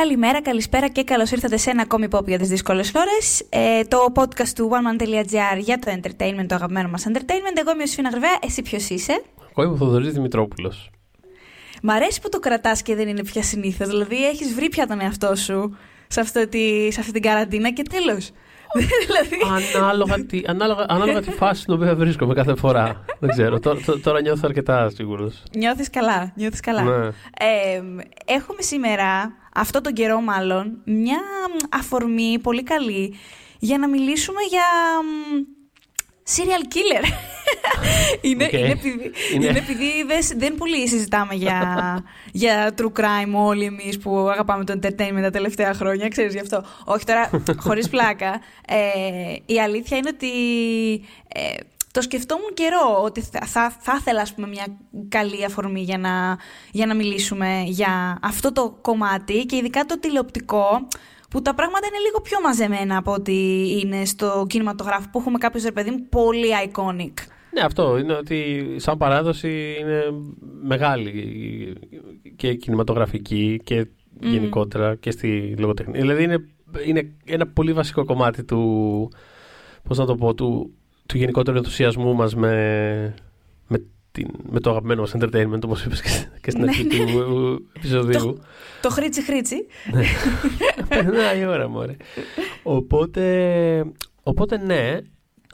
Καλημέρα, καλησπέρα και καλώς ήρθατε σε ένα ακόμη pop για τις δύσκολες ώρες. Ε, το podcast του oneman.gr για το entertainment, το αγαπημένο μας entertainment. Εγώ είμαι ο Σφίνα Γρυβαία, εσύ ποιος είσαι; Εγώ είμαι ο Θοδωρής Δημητρόπουλος. Μ' αρέσει που το κρατάς και δεν είναι πια συνήθως. Δηλαδή έχεις βρει πια τον εαυτό σου σε, αυτό τη, σε αυτή την καραντίνα και τέλος. δηλαδή... ανάλογα, τη, ανάλογα, ανάλογα τη φάση στην οποία βρίσκομαι κάθε φορά. δεν ξέρω. Τώρα, τώρα νιώθω αρκετά σίγουρος. Νιώθεις καλά, νιώθεις καλά. Ναι. Ε, έχουμε σήμερα, αυτό τον καιρό μάλλον, μια αφορμή πολύ καλή για να μιλήσουμε για μ, serial killer. είναι, Οκ. είναι επειδή, Είναι- είναι επειδή δεν, δεν πολύ συζητάμε για, για true crime όλοι εμείς που αγαπάμε το entertainment τα τελευταία χρόνια, ξέρεις γι' αυτό. Όχι τώρα, χωρίς πλάκα. Ε, η αλήθεια είναι ότι ε, το σκεφτόμουν καιρό ότι θα, θα, θα ήθελα ας πούμε, μια καλή αφορμή για να, για να μιλήσουμε για αυτό το κομμάτι και ειδικά το τηλεοπτικό που τα πράγματα είναι λίγο πιο μαζεμένα από ότι είναι στο κινηματογράφο που έχουμε κάποιους ρε παιδί μου πολύ iconic. Ναι, αυτό είναι ότι σαν παράδοση είναι μεγάλη και κινηματογραφική και γενικότερα και στη λογοτεχνία. Δηλαδή είναι, είναι ένα πολύ βασικό κομμάτι του, πώς να το πω, του, του γενικότερου ενθουσιασμού μας με, με, την, με το αγαπημένο μας entertainment, όπως είπες και, και στην Ναι, αρχή ναι. του επεισοδίου. Το χρήτσι χρήτσι. Περνάει η ώρα μου, ωραία. Οπότε, οπότε ναι,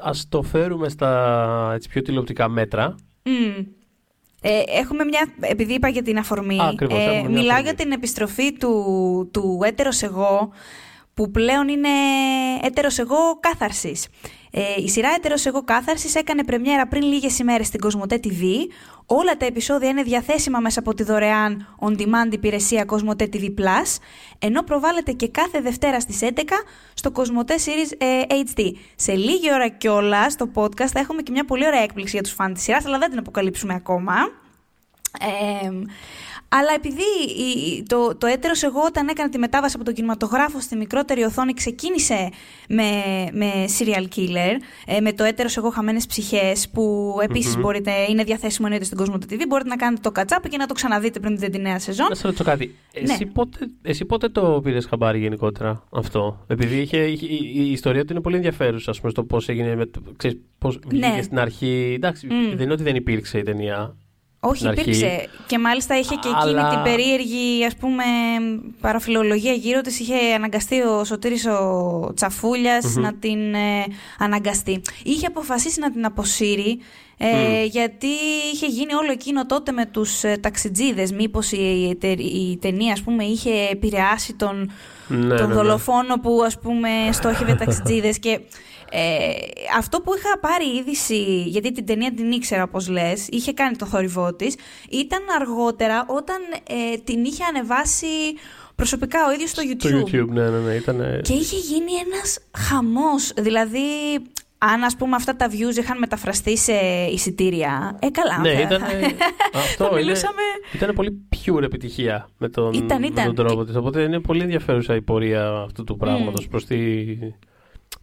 ας το φέρουμε στα έτσι, πιο τηλεοπτικά μέτρα. Μμ. Ε, έχουμε μια, επειδή είπα για την αφορμή, Α, ακριβώς, έχουμε μια μιλάω αφορμή. για την επιστροφή του, του έτερος εγώ, που πλέον είναι έτερος εγώ κάθαρσης. Ε, η σειρά έτερος εγώ κάθαρσης έκανε πρεμιέρα πριν λίγες ημέρες στην Κοσμοτέ TV. Όλα τα επεισόδια είναι διαθέσιμα μέσα από τη δωρεάν on-demand υπηρεσία Κοσμοτέ TV+, ενώ προβάλλεται και κάθε Δευτέρα στις 11 στο Κοσμοτέ Series ε, HD. Σε λίγη ώρα κιόλας στο podcast θα έχουμε και μια πολύ ωραία έκπληξη για τους φαν της σειράς, αλλά δεν την αποκαλύψουμε ακόμα. Ε, αλλά επειδή η- το, το έτερος εγώ όταν έκανε τη μετάβαση από τον κινηματογράφο στη μικρότερη οθόνη ξεκίνησε με, με serial killer, ε, με το έτερος εγώ χαμένες ψυχές που επισης μπορείτε, είναι διαθέσιμο εννοείται στην Κόσμο TV, μπορείτε να κάνετε το κατσάπ και να το ξαναδείτε πριν δείτε τη νέα σεζόν. Να σε ρωτήσω κάτι. Εσύ, Ναι. πότε, εσύ πότε το πήρες χαμπάρι γενικότερα αυτό; Επειδή είχε, είχε- η, η ιστορία του είναι πολύ ενδιαφέρουσα, ας πούμε, στο πώς έγινε. Με, το- ξέρεις, πώς βγήκε Ναι. στην αρχή. Εντάξει, Μμ. δεν είναι ότι δεν υπήρξε η ταινία. Όχι, στην αρχή. υπήρξε. Και μάλιστα είχε και εκείνη Αλλά- την περίεργη ας πούμε, παραφιλολογία γύρω της. Είχε αναγκαστεί ο Σωτήρης ο τσαφουλιας να την ε, αναγκαστεί. Είχε αποφασίσει να την αποσύρει ε, γιατί είχε γίνει όλο εκείνο τότε με τους ε, ταξιτζίδες. Μήπως η, η, τε- η ταινία ας πούμε, είχε επηρεάσει τον, Ναι, τον ναι, ναι. δολοφόνο που ας πούμε στόχευε ταξιτζίδες και ε, αυτό που είχα πάρει είδηση, γιατί την ταινία την ήξερα όπως λες, είχε κάνει το θόρυβό της, ήταν αργότερα όταν ε, την είχε ανεβάσει προσωπικά ο ίδιος στο YouTube. Το YouTube, ναι, ναι, ναι. Ήταν, Και είχε γίνει ένας χαμός, δηλαδή... Αν ας πούμε αυτά τα views είχαν μεταφραστεί σε εισιτήρια, ε καλά. ναι, θα- ήταν. θα- αυτό θα είναι, μιλούσαμε... ήταν πολύ pure επιτυχία με τον, Ήταν, με ήταν. τον τρόπο της. Οπότε είναι πολύ ενδιαφέρουσα η πορεία αυτού του πράγματος προς, τη,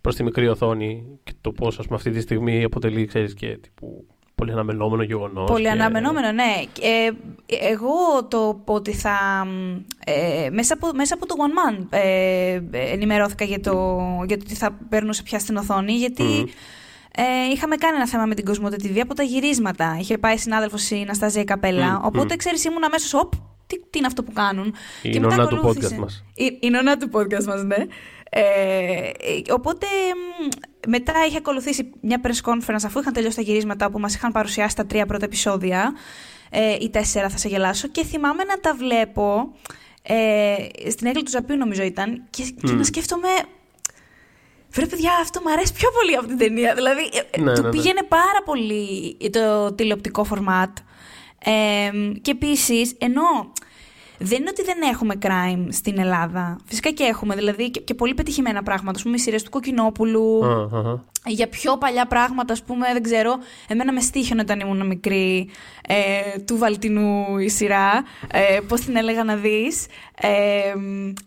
προς τη μικρή οθόνη και το πώς ας πούμε, αυτή τη στιγμή αποτελεί, ξέρεις, και τύπου, πολύ αναμενόμενο γεγονός. Πολύ και- αναμενόμενο, ναι. Ε, εγώ το ότι θα. Ε, μέσα, από, μέσα από το One Man ε, ενημερώθηκα για το, για το τι θα παίρνουσε πια στην οθόνη, γιατί. Μμμ. Ε, είχαμε κάνει ένα θέμα με την Κοσμοτέ TV από τα γυρίσματα. Είχε πάει συνάδελφος η Ναστάζια Καπέλα. Μμ, οπότε, μμ. ξέρεις, ήμουν αμέσως. Οπ, τι, τι είναι αυτό που κάνουν. Η Και μετά νονά του ακολούθησε. podcast μας. Η, η νονά του podcast μας, ναι. Ε, ε, οπότε μ, μετά είχε ακολουθήσει μια press conference αφού είχαν τελειώσει τα γυρίσματα που μας είχαν παρουσιάσει τα τρία πρώτα επεισόδια ε, ή τέσσερα θα σε γελάσω και θυμάμαι να τα βλέπω ε, στην έγκλη του Ζαπίου νομίζω ήταν και, και να σκέφτομαι Βρε παιδιά, αυτό μου αρέσει πιο πολύ από την ταινία. Δηλαδή, ε, Ναι, του ναι, ναι. πήγαινε πάρα πολύ το τηλεοπτικό φορμάτ. Ε, και επίσης, ενώ δεν είναι ότι δεν έχουμε crime στην Ελλάδα. Φυσικά και έχουμε, δηλαδή και, και πολύ πετυχημένα πράγματα. Α πούμε, οι σειρές του Κοκκινόπουλου. Α, αχα. Για πιο παλιά πράγματα, ας πούμε, δεν ξέρω. Εμένα με στήχιον όταν ήμουν μικρή ε, του Βαλτινού η σειρά. Ε, Πώς την έλεγα να δεις. Ε,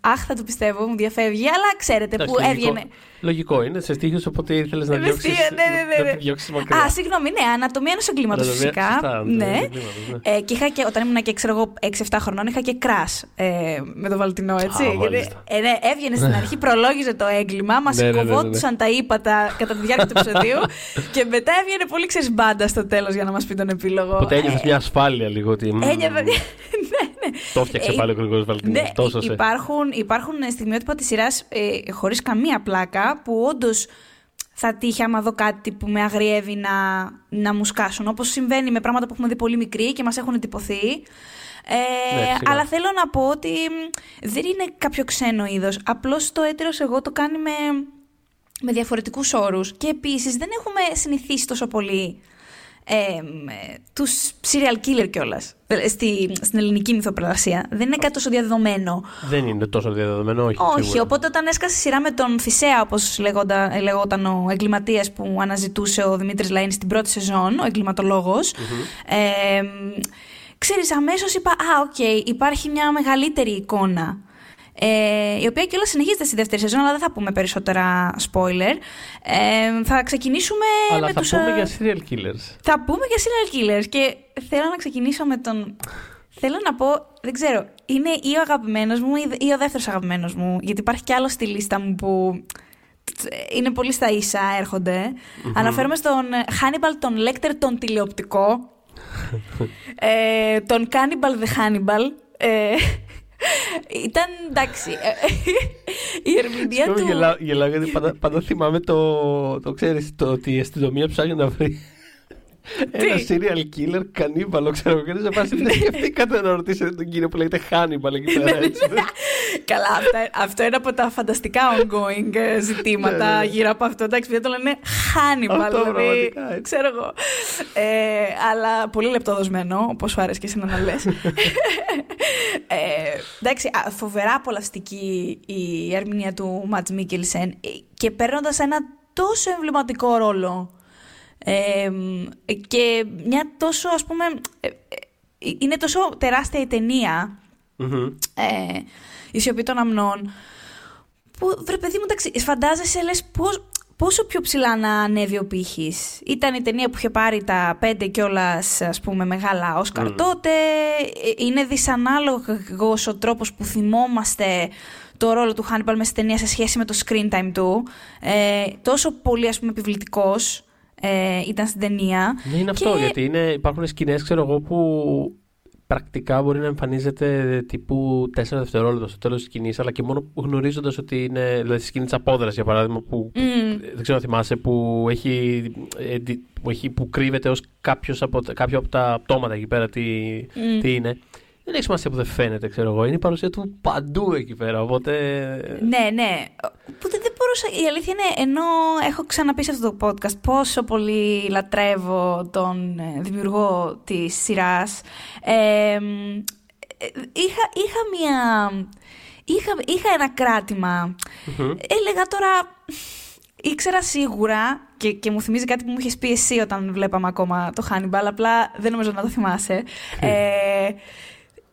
αχ, θα το πιστεύω, μου διαφεύγει. Αλλά ξέρετε Εντάξει, που λογικό. έβγαινε. Λογικό είναι, σε στίχους οπότε ήθελες να Με διώξεις, στείλε, ναι, ναι, ναι, να ναι. τη διώξεις μακριά. Α, συγγνώμη, ναι, ανατομία ενός εγκλήματος Ανατομία, φυσικά. σωστά, ναι. ανατομία εγκλήματος, ναι. Ε, και είχα και όταν ήμουν και ξέρω εγώ 6-7 χρονών, είχα και κράς ε, με το Βαλτινό, έτσι. Α, Γιατί, μάλιστα. ε, ναι, έβγαινε στην αρχή, προλόγιζε το έγκλημα, μας Ναι, ναι, ναι, ναι, ναι. κοβόντουσαν τα ύπατα κατά τη διάρκεια του επεισοδίου και μετά έβγαινε πολύ ξέρεις μπάντα στο τέλος για να μας πει τον επίλογο. Οπότε ένιωθες Ε, μια ασφάλεια λίγο ότι... μ, Ένιωθα. ναι, ναι. Το έφτιαξε Ε, πάλι ο Γρηγόρης Βαλτινός. Ναι, τόσο σε. υπάρχουν, υπάρχουν στιγμιότυπα της σειράς ε, χωρίς καμία πλάκα που όντως θα τύχει άμα δω κάτι που με αγριεύει να, να μου σκάσουν. Όπως συμβαίνει με πράγματα που έχουμε δει πολύ μικροί και μας έχουν εντυπωθεί. Ε, Ναι, φυσικά. αλλά θέλω να πω ότι μ, δεν είναι κάποιο ξένο είδος. Απλώς το έτερος εγώ το κάνει με, με διαφορετικούς όρους. Και επίσης δεν έχουμε συνηθίσει τόσο πολύ ε, με τους serial killer κιόλας. Στη, στην ελληνική μυθοπρασία. Δεν είναι κάτι τόσο διαδεδομένο. Δεν είναι τόσο διαδεδομένο, όχι. Όχι, σίγουρα. οπότε όταν έσκασε η σειρά με τον Θησέα, όπως λεγόταν, λεγόταν ο εγκληματίας που αναζητούσε ο Δημήτρης Λαΐνης στην πρώτη σεζόν, ο εγκληματολόγος ε, ξέρεις, αμέσως είπα, α, οκ, υπάρχει μια μεγαλύτερη εικόνα. Ε, η οποία και όλα συνεχίζεται στη δεύτερη σεζόν, αλλά δεν θα πούμε περισσότερα spoiler. Ε, θα ξεκινήσουμε Αλλά με θα τους... πούμε ε, για serial killers. θα πούμε για serial killers και θέλω να ξεκινήσω με τον. Θέλω να πω, δεν ξέρω, είναι ή ο αγαπημένος μου ή ή ο δεύτερος αγαπημένος μου. Γιατί υπάρχει κι άλλο στη λίστα μου που είναι πολύ στα ίσα, έρχονται. Αναφέρομαι στον Hannibal τον Lecter, τον τηλεοπτικό. ε, τον Cannibal the Hannibal. Ε, ήταν εντάξει. ε, η ερμηνεία Συγγνώμη, του. γελάω, γελάω γιατί πάντα, πάντα θυμάμαι το, το ξέρεις, το ότι η αστυνομία ψάχνει να βρει ένα serial killer κανίβαλο, ξέρω εγώ. Και είναι σε φάση δεν σκεφτήκατε να ρωτήσετε τον κύριο που λέγεται Hannibal εκεί Ναι, πέρα. έτσι. Καλά, αυτά, αυτό είναι από τα φανταστικά ongoing ε, ζητήματα Ναι, ναι, ναι. γύρω από αυτό. Εντάξει, δεν το λένε Hannibal, Αυτό δηλαδή. πραγματικά, έτσι. Ξέρω εγώ. Ε, αλλά πολύ λεπτοδοσμένο, όπως σου αρέσει και εσένα να λες. ε, εντάξει, α, φοβερά απολαυστική η ερμηνεία του Ματς Μίκελσεν και παίρνοντας ένα τόσο εμβληματικό ρόλο. Ε, και μια τόσο, ας πούμε, ε, ε, είναι τόσο τεράστια η ταινία Μμμ. ε, η σιωπή των αμνών. Που βρε παιδί μου, εντάξει, φαντάζεσαι λες πώς, πόσο πιο ψηλά να ανέβει ο πύχης. Ήταν η ταινία που είχε πάρει τα πέντε κιόλας ας πούμε μεγάλα Όσκαρ τότε. Ε, Είναι δυσανάλογος ο τρόπος που θυμόμαστε το ρόλο του Χάνιμπαλ μέσα στη ταινία σε σχέση με το screen time του. Ε, τόσο πολύ ας πούμε επιβλητικός ε, ήταν στην ταινία. Ναι, είναι αυτό, Και- γιατί είναι, υπάρχουν σκηνές, ξέρω εγώ, που πρακτικά μπορεί να εμφανίζεται τύπου 4 δευτερόλεπτα στο τέλος της σκηνής, αλλά και μόνο γνωρίζοντας ότι είναι. Δηλαδή, στη σκηνή της απόδρασης, για παράδειγμα, που. Μμμ. Δεν ξέρω αν θυμάσαι, που, έχει, ε, τι- που, έχει, που κρύβεται ως από, τα- κάποιο από τα πτώματα εκεί πέρα τι, Μμ. τι είναι. Δεν έχει σημασία που δεν φαίνεται, ξέρω εγώ. Είναι η παρουσία του παντού εκεί πέρα. Οπότε. Ναι, ναι. Οπότε δεν μπορούσα. Η αλήθεια είναι, ενώ έχω ξαναπεί σε αυτό το podcast πόσο πολύ λατρεύω τον ε, δημιουργό της σειράς. είχα, είχα μία. Είχα, είχα ένα κράτημα. Έλεγα τώρα. Ήξερα σίγουρα και, και μου θυμίζει κάτι που μου είχες πει εσύ όταν βλέπαμε ακόμα το Hannibal, απλά δεν νομίζω να το θυμάσαι. Ε,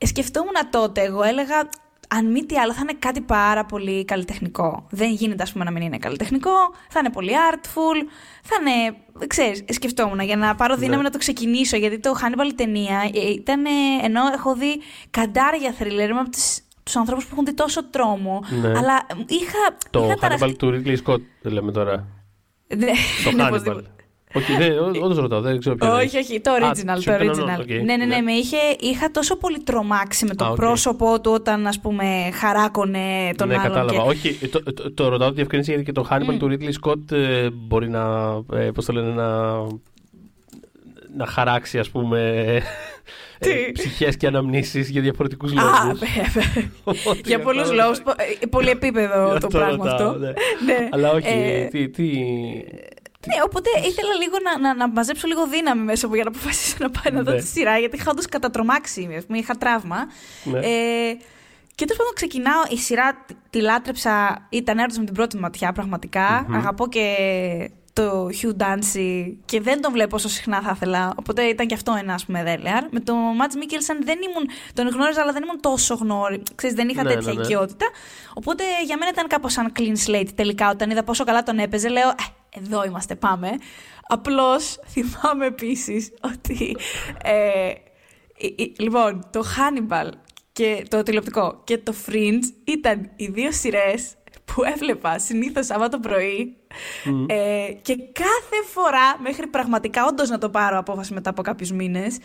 σκεφτόμουν τότε, εγώ έλεγα, αν μη τι άλλο, θα είναι κάτι πάρα πολύ καλλιτεχνικό. Δεν γίνεται, ας πούμε, να μην είναι καλλιτεχνικό, θα είναι πολύ artful, θα είναι. Ξέρεις, σκεφτόμουν για να πάρω δύναμη Ναι. να το ξεκινήσω, γιατί το Hannibal η ταινία ε, ήταν. ε, ενώ έχω δει καντάρια θρίλερ, είμαι από τις, τους ανθρώπους που έχουν δει τόσο τρόμο. Ναι. Αλλά είχα. Το είχα Hannibal ταραχτεί- του Ridley Scott, δεν λέμε τώρα. Ναι, Το ναι, Hannibal. Οπωσδήποτε. όχι, δεν, όντως ρωτάω, δεν ξέρω ποιο. Όχι, όχι, το Α, original. το συγγνώμη, original. ok, ναι, ναι, ναι, ναι. με είχε, είχα τόσο πολύ τρομάξει με το Α, οκ. πρόσωπό του όταν, ας πούμε, χαράκωνε τον ναι, άλλον. κατάλαβα. και- Όχι, το, το, το ρωτάω τη διευκρίνιση γιατί και το Hannibal του Ridley Scott ε, μπορεί να, ε, πώς το λένε, να, να χαράξει, ας πούμε, Τι; ε, ψυχές και αναμνήσεις για διαφορετικούς Α, λόγους. βέβαια. Οπότε, Για πολλούς αυτό- λόγους. πο- ε, Πολύ επίπεδο γι' το αυτό πράγμα ρωτάω, αυτό. ναι. Ναι. Αλλά όχι, Ε, τι, τι, Ναι, οπότε ήθελα λίγο να, να, να μαζέψω λίγο δύναμη μέσα μου για να αποφασίσω να πάω να δω Ναι. τη σειρά, γιατί είχα όντως κατατρομάξει, ας πούμε, είχα τραύμα. Ναι. Ε, και τέλος πάντων ξεκινάω, η σειρά τη- τη λάτρεψα, ήταν έρωτα με την πρώτη ματιά πραγματικά. Αγαπώ και το Hugh Dancy και δεν τον βλέπω όσο συχνά θα ήθελα. Οπότε ήταν και αυτό ένα, ας πούμε, δέλεαρ. Με τον Μάτς Μίκελσον δεν ήμουν. Τον γνώριζα, αλλά δεν ήμουν τόσο γνώρι. Ξέρεις, δεν είχα Ναι, τέτοια ναι, ναι. οικειότητα. Οπότε για μένα ήταν κάπως σαν clean slate τελικά. Όταν είδα πόσο καλά τον έπαιζε, λέω «Ε, εδώ είμαστε, πάμε. Απλώς θυμάμαι επίσης ότι. Ε, ε, ε, λοιπόν, το Hannibal και το τηλεοπτικό και το Fringe ήταν οι δύο σειρές που έβλεπα συνήθως Σάββατο πρωί. Ε, και κάθε φορά, μέχρι πραγματικά όντως να το πάρω απόφαση μετά από κάποιους μήνες,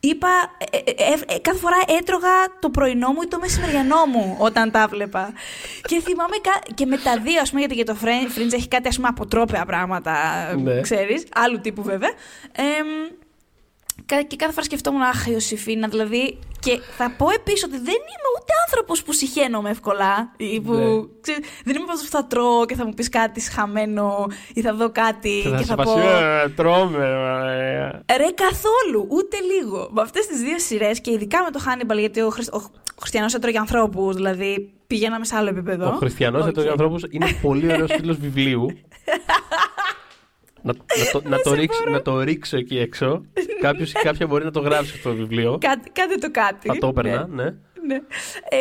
είπα. ε, ε, ε, ε, κάθε φορά έτρωγα το πρωινό μου ή το μεσημεριανό μου όταν τα βλέπα. και θυμάμαι κα- και με τα δύο, ας πούμε, γιατί και το Fringe Fringe έχει κάτι ας πούμε αποτρόπαια πράγματα, Ναι. ξέρεις, άλλου τύπου βέβαια. Εμ, Κα- Και κάθε φορά σκεφτόμουν, Αχ, η Ιωσήφίνα, δηλαδή. Και θα πω επίσης ότι δεν είμαι ούτε άνθρωπος που συχαίνομαι εύκολα. Ή που, Ναι. ξέρεις, δεν είμαι αυτό που θα τρώω και θα μου πεις κάτι σχαμένο ή θα δω κάτι Και και, θα σε θα πας, πω. «Ε, τρώμε. ε». Ρε, καθόλου, ούτε λίγο. Με αυτές τις δύο σειρές και ειδικά με το Hannibal, γιατί ο, Χριστ... ο Χριστιανός έτρωγε ανθρώπους, δηλαδή πηγαίναμε σε άλλο επίπεδο. Ο Χριστιανός Ok. okay. okay. ανθρώπους είναι πολύ ωραίος τίτλος βιβλίου. να, να, το, να, το ρίξω, να το ρίξω εκεί έξω. Κάποιος ή κάποια μπορεί να το γράψει αυτό το βιβλίο. Κάτι, κάντε το κάτι. Θα το έπαιρνα, Ναι. ναι. Ναι. Ε,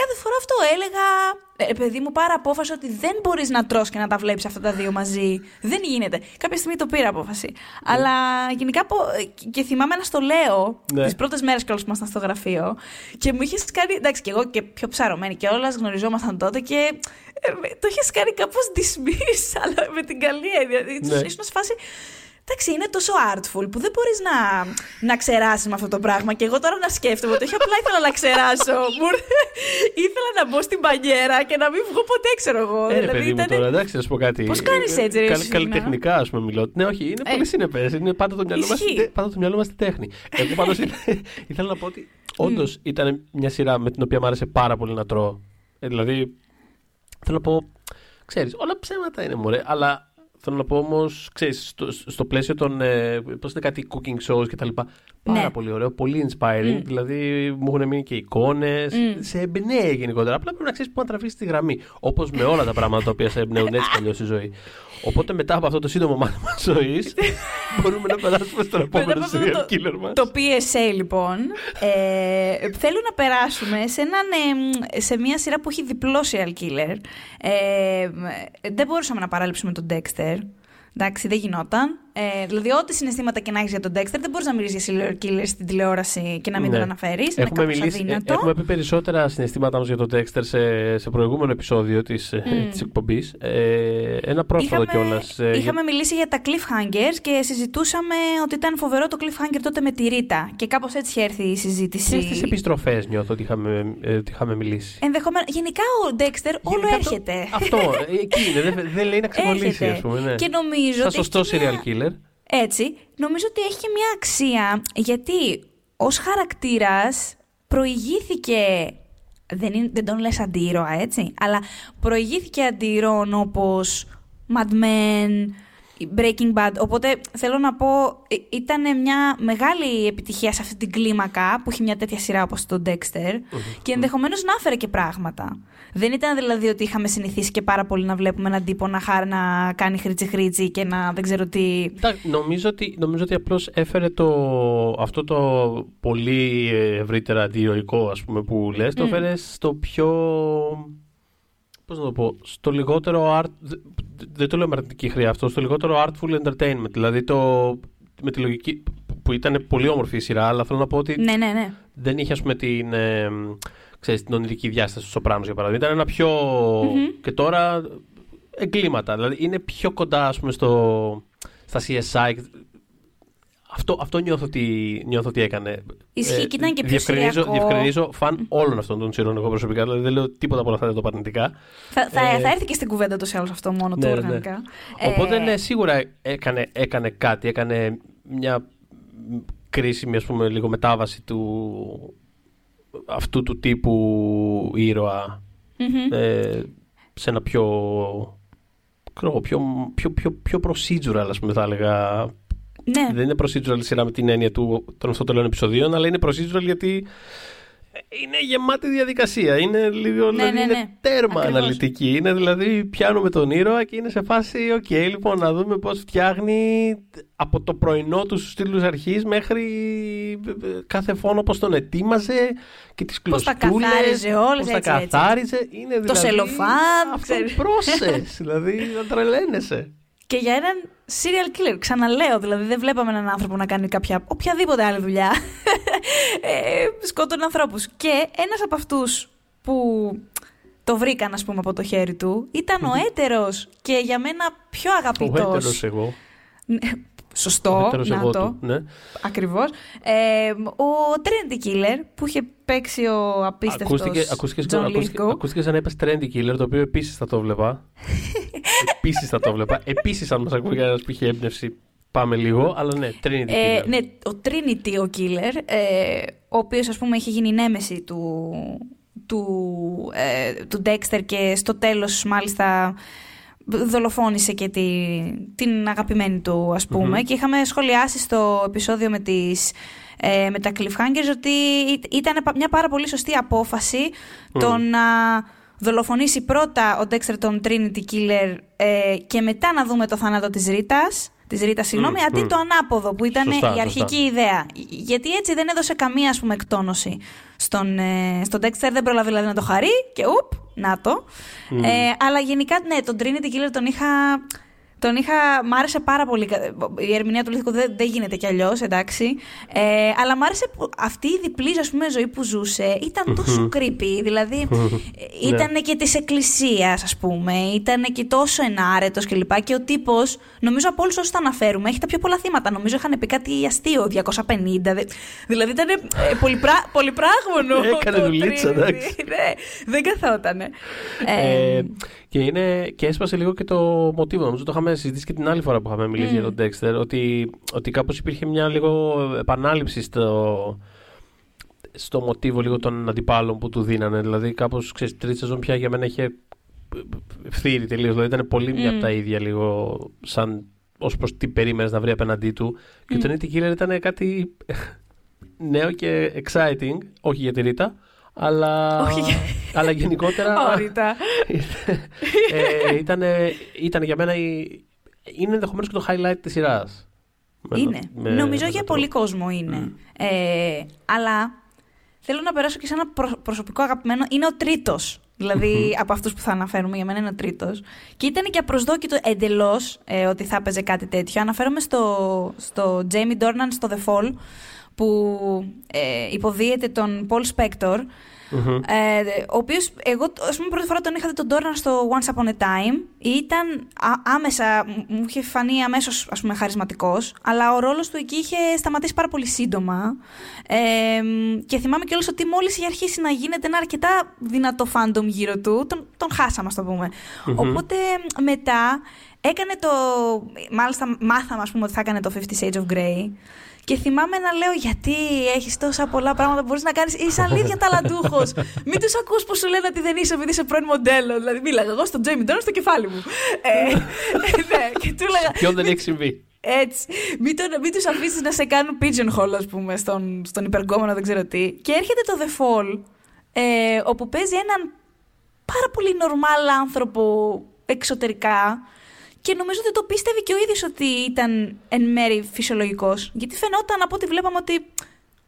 κάθε φορά αυτό έλεγα. Ε, παιδί μου, πάρε απόφαση ότι δεν μπορείς να τρως και να τα βλέπεις αυτά τα δύο μαζί. Δεν γίνεται. Κάποια στιγμή το πήρα απόφαση. Αλλά γενικά. πο- Και θυμάμαι να στο λέω Ναι. τις πρώτες μέρες κιόλα που ήμασταν στο γραφείο. Και μου είχες κάνει. Εντάξει, και εγώ και πιο ψαρωμένη κιόλας, γνωριζόμασταν τότε και. ε, με- το είχες κάνει κάπως dismiss, αλλά με την καλή έννοια. Ναι. Ήσουν σε φάση. Εντάξει, είναι τόσο artful που δεν μπορείς να, να ξεράσεις με αυτό το πράγμα. Και εγώ τώρα να σκέφτομαι ότι όχι απλά ήθελα να ξεράσω. Μου ήρθε- ήθελα να μπω στην πανιέρα και να μην βγω ποτέ, ξέρω εγώ. Ε, ρε, παιδί μου, ήτανε- τώρα, εντάξει, να σου πω κάτι. Πώς κάνεις έτσι, ρε, Καλ- Ιωσήφινα; Καλλιτεχνικά, ας πούμε, μιλώ. Ναι, όχι, είναι Ε. πολύ συνεπές. Είναι πάντα το μυαλό μας Ισχύει. πάντα το μυαλό μας στη τέχνη. Εγώ πάντως ήθελα να πω ότι όντως ήταν μια σειρά με την οποία μου άρεσε πάρα πολύ να τρώω. Ε, δηλαδή, θέλω να πω, ξέρεις, όλα ψέματα είναι μωρέ, αλλά θέλω να πω όμως, ξέρεις, στο, στο πλαίσιο των. Ε, Πώς είναι κάτι cooking shows κτλ. Πάρα Ναι. πολύ ωραίο, πολύ inspiring. Δηλαδή, μου έχουν μείνει και εικόνες. Μμ. Σε εμπνέει γενικότερα. Απλά πρέπει να ξέρεις πού να τραβήσει τη γραμμή. Όπως με όλα τα πράγματα τα οποία σε εμπνέουν έτσι κι αλλιώς στη ζωή. Οπότε μετά από αυτό το σύντομο μάθημα ζωής, μπορούμε να περάσουμε στον Μετά επόμενο από αυτό serial killer μας. Το PSA λοιπόν, ε, θέλω να περάσουμε σε, έναν, ε, σε μια σειρά που έχει διπλό serial killer. Ε, δεν μπορούσαμε να παράλειψουμε τον Dexter. Εντάξει, δεν γινόταν. Ε, δηλαδή, ό,τι συναισθήματα και να έχεις για τον Dexter, δεν μπορείς να μιλήσει για serial killer στην τηλεόραση και να μην Ναι. τον αναφέρεις. Είναι Έχουμε, κάπως μιλήσει, ε, αδύνατο. έχουμε πει περισσότερα συναισθήματά μα για τον Dexter σε, σε προηγούμενο επεισόδιο της Μμ. της εκπομπής. Ε, ένα πρόσφατο Είχαμε, κιόλας. είχαμε μιλήσει για τα cliffhangers και συζητούσαμε ότι ήταν φοβερό το cliffhanger τότε με τη Ρίτα. Και κάπως έτσι είχε έρθει η συζήτηση. Και στις επιστροφές νιώθω ότι είχαμε, ε, ότι είχαμε μιλήσει. Ενδεχομένω. Γενικά ο Dexter όλο Γενικά το- έρχεται. Αυτό, ε, εκεί είναι. Δεν, δεν λέει να ξεκολλήσει, Έρχεται. ας πούμε. Ναι. Και νομίζω Σαν ότι σωστό έχει και serial killer. Έτσι, νομίζω ότι έχει και μια αξία γιατί ως χαρακτήρας προηγήθηκε, δεν, είναι, δεν τον λες αντίρωα έτσι, αλλά προηγήθηκε αντίρωων όπως Mad Men, Breaking Bad, οπότε θέλω να πω ήταν μια μεγάλη επιτυχία σε αυτή την κλίμακα που έχει μια τέτοια σειρά όπως το Dexter και ενδεχομένως να έφερε και πράγματα. Δεν ήταν δηλαδή ότι είχαμε συνηθίσει και πάρα πολύ να βλέπουμε έναν τύπο να, χάρ, να κάνει χρήτσι χρήτσι και να δεν ξέρω τι... Εντάξει, νομίζω ότι, νομίζω ότι απλώς έφερε το, αυτό το πολύ ευρύτερα αντιηρωικό ας πούμε που λες, το Μμ. έφερες στο πιο, πώς να το πω, στο λιγότερο art, δε- δεν το λέω με αρνητική χρειά αυτό, στο λιγότερο artful entertainment, δηλαδή το, με τη λογική που- που ήταν πολύ όμορφη η σειρά, αλλά θέλω να πω ότι Ναι, ναι, ναι. δεν είχε ας πούμε την, ε, ξέρεις, την ονειρική διάσταση του Σοπράνος για παράδειγμα. Ήταν ένα πιο... Μμμ. και τώρα εγκλήματα. Δηλαδή είναι πιο κοντά ας πούμε στο, στα CSI. Αυτό, αυτό νιώθω, ότι, νιώθω ότι έκανε. Ισχύει και ήταν και πιο διευκρινίζω, σειριακό. διευκρινίζω φαν όλων αυτών των σειρών εγώ προσωπικά. Δηλαδή δεν λέω τίποτα από όλα αυτά δεν το παρνητικά. Θα, θα, Ε, θα έρθει και στην κουβέντα το άλλως αυτό μόνο του Ναι, ναι, ναι. οργανικά. Οπότε Ε, ναι, σίγουρα έκανε, έκανε κάτι. Έκανε μια κρίσιμη ας πούμε λίγο μετάβαση του αυτού του τύπου ήρωα μμμ. ε, σε ένα πιο, ξέρω εγώ, πιο, πιο, πιο, πιο procedural, ας πούμε, θα έλεγα. Ναι, Δεν είναι procedural η σειρά με την έννοια του των αυτοτελών επεισοδίων, αλλά είναι procedural γιατί είναι γεμάτη διαδικασία. Είναι λίγο Ναι, δηλαδή, ναι, είναι ναι. τέρμα Ακριβώς. αναλυτική. Είναι δηλαδή πιάνουμε τον ήρωα και είναι σε φάση, οκ, λοιπόν, να δούμε πώς φτιάχνει από το πρωινό του στους στήλους αρχής μέχρι ε, κάθε φόνο πώς τον ετοίμαζε και τις Πώς τα κλωστούλες. καθάριζε όλες, πώς τα έτσι, έτσι. καθάριζε. Είναι δηλαδή, σελοφάν, Αυτό ξέρεις. process. δηλαδή, να τρελαίνεσαι. Και για έναν serial killer, ξαναλέω, δηλαδή δεν βλέπαμε έναν άνθρωπο να κάνει κάποια οποιαδήποτε άλλη δουλειά. ε, σκότωνε ανθρώπους. Και ένας από αυτούς που το βρήκαν, ας πούμε, από το χέρι του, ήταν ο έτερος και για μένα πιο Ο αγαπητός. έτερος εγώ. Ναι, Ο Σωστό, έτερος να εγώ το. του. Ναι. Ακριβώς. Ε, ο Trinity Killer που είχε παίξει ο απίστευτος Ακούστηκε, ακούστηκε, John ακούστηκε, Lithgow. ακούστηκε σαν να είπες Trendy Killer, το οποίο επίσης θα το βλέπα. επίσης θα το βλέπα. Επίσης, αν μας ακούει κανένας που είχε έμπνευση, πάμε λίγο. Αλλά ναι, Trinity Ε, Killer. ναι, ο Trinity ο Killer, ε, ο οποίος ας πούμε είχε γίνει η νέμεση του, του, ε, του Dexter και στο τέλος μάλιστα δολοφόνησε και τη, την αγαπημένη του ας πουμε και είχαμε σχολιάσει στο επεισόδιο με, τις, ε, με τα cliffhangers ότι ή- ήταν πα- μια πάρα πολύ σωστή απόφαση το να δολοφονήσει πρώτα ο Dexter τον Trinity Killer ε, και μετά να δούμε το θάνατο της Ρίτας Της Ρίτας, συγγνώμη, Μμ, αντί μμ. το ανάποδο που ήταν Σωστά, η αρχική σωστά. ιδέα. Γιατί έτσι δεν έδωσε καμία ας πούμε, εκτόνωση στον, ε, στον Dexter, δεν πρόλαβε δηλαδή να το χαρεί και ουπ, να το. Ε, αλλά γενικά, ναι, τον Trinity Killer τον είχα. Τον είχα, μ' άρεσε πάρα πολύ. Η ερμηνεία του Λίθικου δεν, δεν γίνεται κι αλλιώς, εντάξει. Ε, αλλά μ' άρεσε που αυτή η διπλής ας πούμε, ζωή που ζούσε ήταν τόσο creepy. Δηλαδή, ήταν και της εκκλησίας, ας πούμε. Ήταν και τόσο ενάρετος κλπ. Και, και ο τύπος, νομίζω από όλους όσους τα αναφέρουμε, έχει τα πιο πολλά θύματα. Νομίζω είχαν πει κάτι αστείο, 250. Δε- Δηλαδή ήταν ε, πολυπρά, πολυπράγμονο. Έκανε το δουλίτσα, Trinity. εντάξει. ναι, δεν καθότανε. Ε, Ε, και, είναι, και έσπασε λίγο και το μοτίβο. Νομίζω το είχαμε συζητήσει και την άλλη φορά που είχαμε μιλήσει για τον Dexter. Ότι, ότι κάπως υπήρχε μια λίγο επανάληψη στο, στο μοτίβο λίγο των αντιπάλων που του δίνανε. Δηλαδή, κάπως ξέρεις, τρίτη σεζόν πια για μένα είχε φθήρει τελείως. Δηλαδή, ήταν πολύ μια από τα ίδια λίγο σαν ως προς τι περίμενες να βρει απέναντί του. Και το Nitty Killer ήταν κάτι νέο και exciting. Όχι για τη Ρίτα, αλλά, Όχι για- αλλά γενικότερα. Όρυτα. ε, ήταν, ήταν για μένα. η- Είναι ενδεχομένως και το highlight της σειράς. Είναι. Νομίζω για πολύ κόσμο είναι. Ε, αλλά θέλω να περάσω και σε ένα προ- προσωπικό αγαπημένο. Είναι ο τρίτος. Δηλαδή από αυτούς που θα αναφέρουμε, για μένα είναι ο τρίτος. Και ήταν και απροσδόκητο εντελώς ε, ότι θα έπαιζε κάτι τέτοιο. Αναφέρομαι στο, στο Jamie Dornan στο The Fall, που ε, υποδίεται τον Paul Spector. Ε, ο οποίος, εγώ, ας πούμε, πρώτη φορά τον είχα δει τον Dornan στο Once Upon a Time. Ήταν α- άμεσα, μου- μου είχε φανεί αμέσως ας πούμε χαρισματικός, αλλά ο ρόλος του εκεί είχε σταματήσει πάρα πολύ σύντομα. Ε, και θυμάμαι κιόλας ότι μόλις είχε αρχίσει να γίνεται ένα αρκετά δυνατό fandom γύρω του, τον, τον χάσαμε, ας το πούμε. Οπότε μετά έκανε το. Μάλιστα, μάθαμε, ας πούμε, ότι θα έκανε το Fifty Shades of Grey. Και θυμάμαι να λέω γιατί έχεις τόσα πολλά πράγματα που μπορείς να κάνεις. Είσαι αλήθεια ταλαντούχος. Μην τους ακούς που σου λένε ότι δεν είσαι επειδή είσαι πρώην μοντέλο. Δηλαδή, μίλαγα εγώ στον Τζέιμι Ντόρν στο κεφάλι μου. Ε, ναι, και του έλεγα. Ποιον δεν έχει συμβεί; Έτσι. Μην, τον, μην τους αφήσεις να σε κάνουν pigeonhole, ας πούμε, στον, στον υπεργόμενο, δεν ξέρω τι. Και έρχεται το The Fall, ε, όπου παίζει έναν πάρα πολύ normal άνθρωπο εξωτερικά. Και νομίζω ότι το πίστευε και ο ίδιος ότι ήταν εν μέρη φυσιολογικός. Γιατί φαινόταν από ό,τι βλέπαμε ότι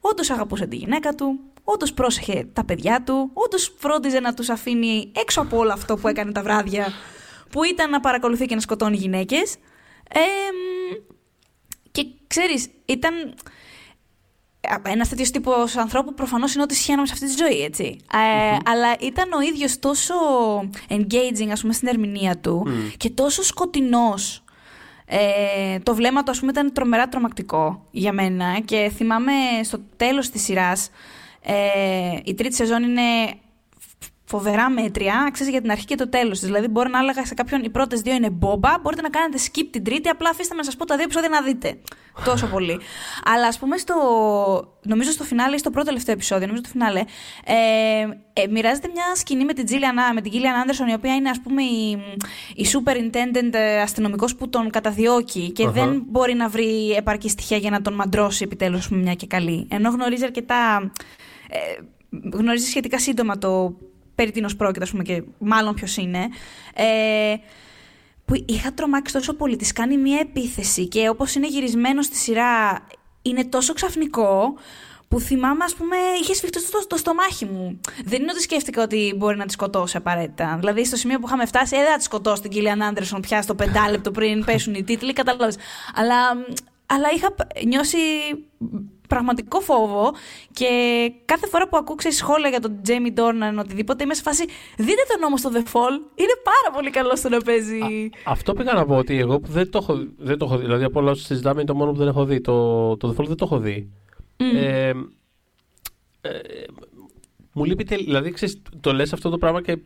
όντως αγαπούσε τη γυναίκα του, όντως πρόσεχε τα παιδιά του, όντως φρόντιζε να τους αφήνει έξω από όλο αυτό που έκανε τα βράδια, που ήταν να παρακολουθεί και να σκοτώνει γυναίκες. Ε, και ξέρεις, ήταν ένας τέτοιος τύπος ανθρώπου προφανώς είναι ό,τι σχέναμε σε αυτή τη ζωή, έτσι. Ε, αλλά ήταν ο ίδιος τόσο engaging, ας πούμε, στην ερμηνεία του και τόσο σκοτεινός. Ε, το βλέμμα του, ας πούμε, ήταν τρομερά τρομακτικό για μένα. Και θυμάμαι στο τέλος της σειράς. Ε, η τρίτη σεζόν είναι φοβερά μέτρια, ξέρεις για την αρχή και το τέλος της. Δηλαδή, μπορεί να έλεγα σε κάποιον οι πρώτες δύο είναι μπόμπα, μπορείτε να κάνετε skip την τρίτη, απλά αφήστε με να σας πω τα δύο επεισόδια να δείτε. Τόσο πολύ. Αλλά ας πούμε στο. Νομίζω στο φινάλε ή στο πρώτο τελευταίο επεισόδιο, νομίζω στο φινάλε, ε, ε, μοιράζεται μια σκηνή με την Gillian, με την Gillian Anderson, η οποία είναι ας πούμε η, η superintendent ε, αστυνομικός που τον καταδιώκει και Αχα. δεν μπορεί να βρει επαρκή στοιχεία για να τον μαντρώσει επιτέλους μια και καλή. Ενώ γνωρίζει αρκετά ε, γνωρίζει σχετικά σύντομα το περί τίνος πρόκειται, ας πούμε, και μάλλον ποιος είναι, ε, που είχα τρομάξει τόσο πολύ, της κάνει μια επίθεση και όπως είναι γυρισμένο στη σειρά, είναι τόσο ξαφνικό, που θυμάμαι, ας πούμε, είχε σφιχτεί το, το στομάχι μου. Δεν είναι ότι σκέφτηκα ότι μπορεί να τη σκοτώσει απαραίτητα. Δηλαδή, στο σημείο που είχαμε φτάσει, ε, δεν θα τη σκοτώσει την Κίλιαν Άντερσον πια στο πεντάλεπτο πριν πέσουν οι τίτλοι, κατάλαβες. Αλλά, αλλά είχα νιώσει πραγματικό φόβο και κάθε φορά που ακούω σχόλια για τον Τζέιμι Ντόρναν οτιδήποτε είμαι σε φάση δείτε τον όμως στο The Fall είναι πάρα πολύ καλό στο να παίζει Α, αυτό πήγα να πω ότι εγώ δεν το έχω, δεν το έχω δει δηλαδή από όλα όσα συζητάμε είναι το μόνο που δεν έχω δει το, το The Fall δεν το έχω δει ε, ε, μου λείπει τελείω. Δηλαδή, ξέρεις, το λες αυτό το πράγμα και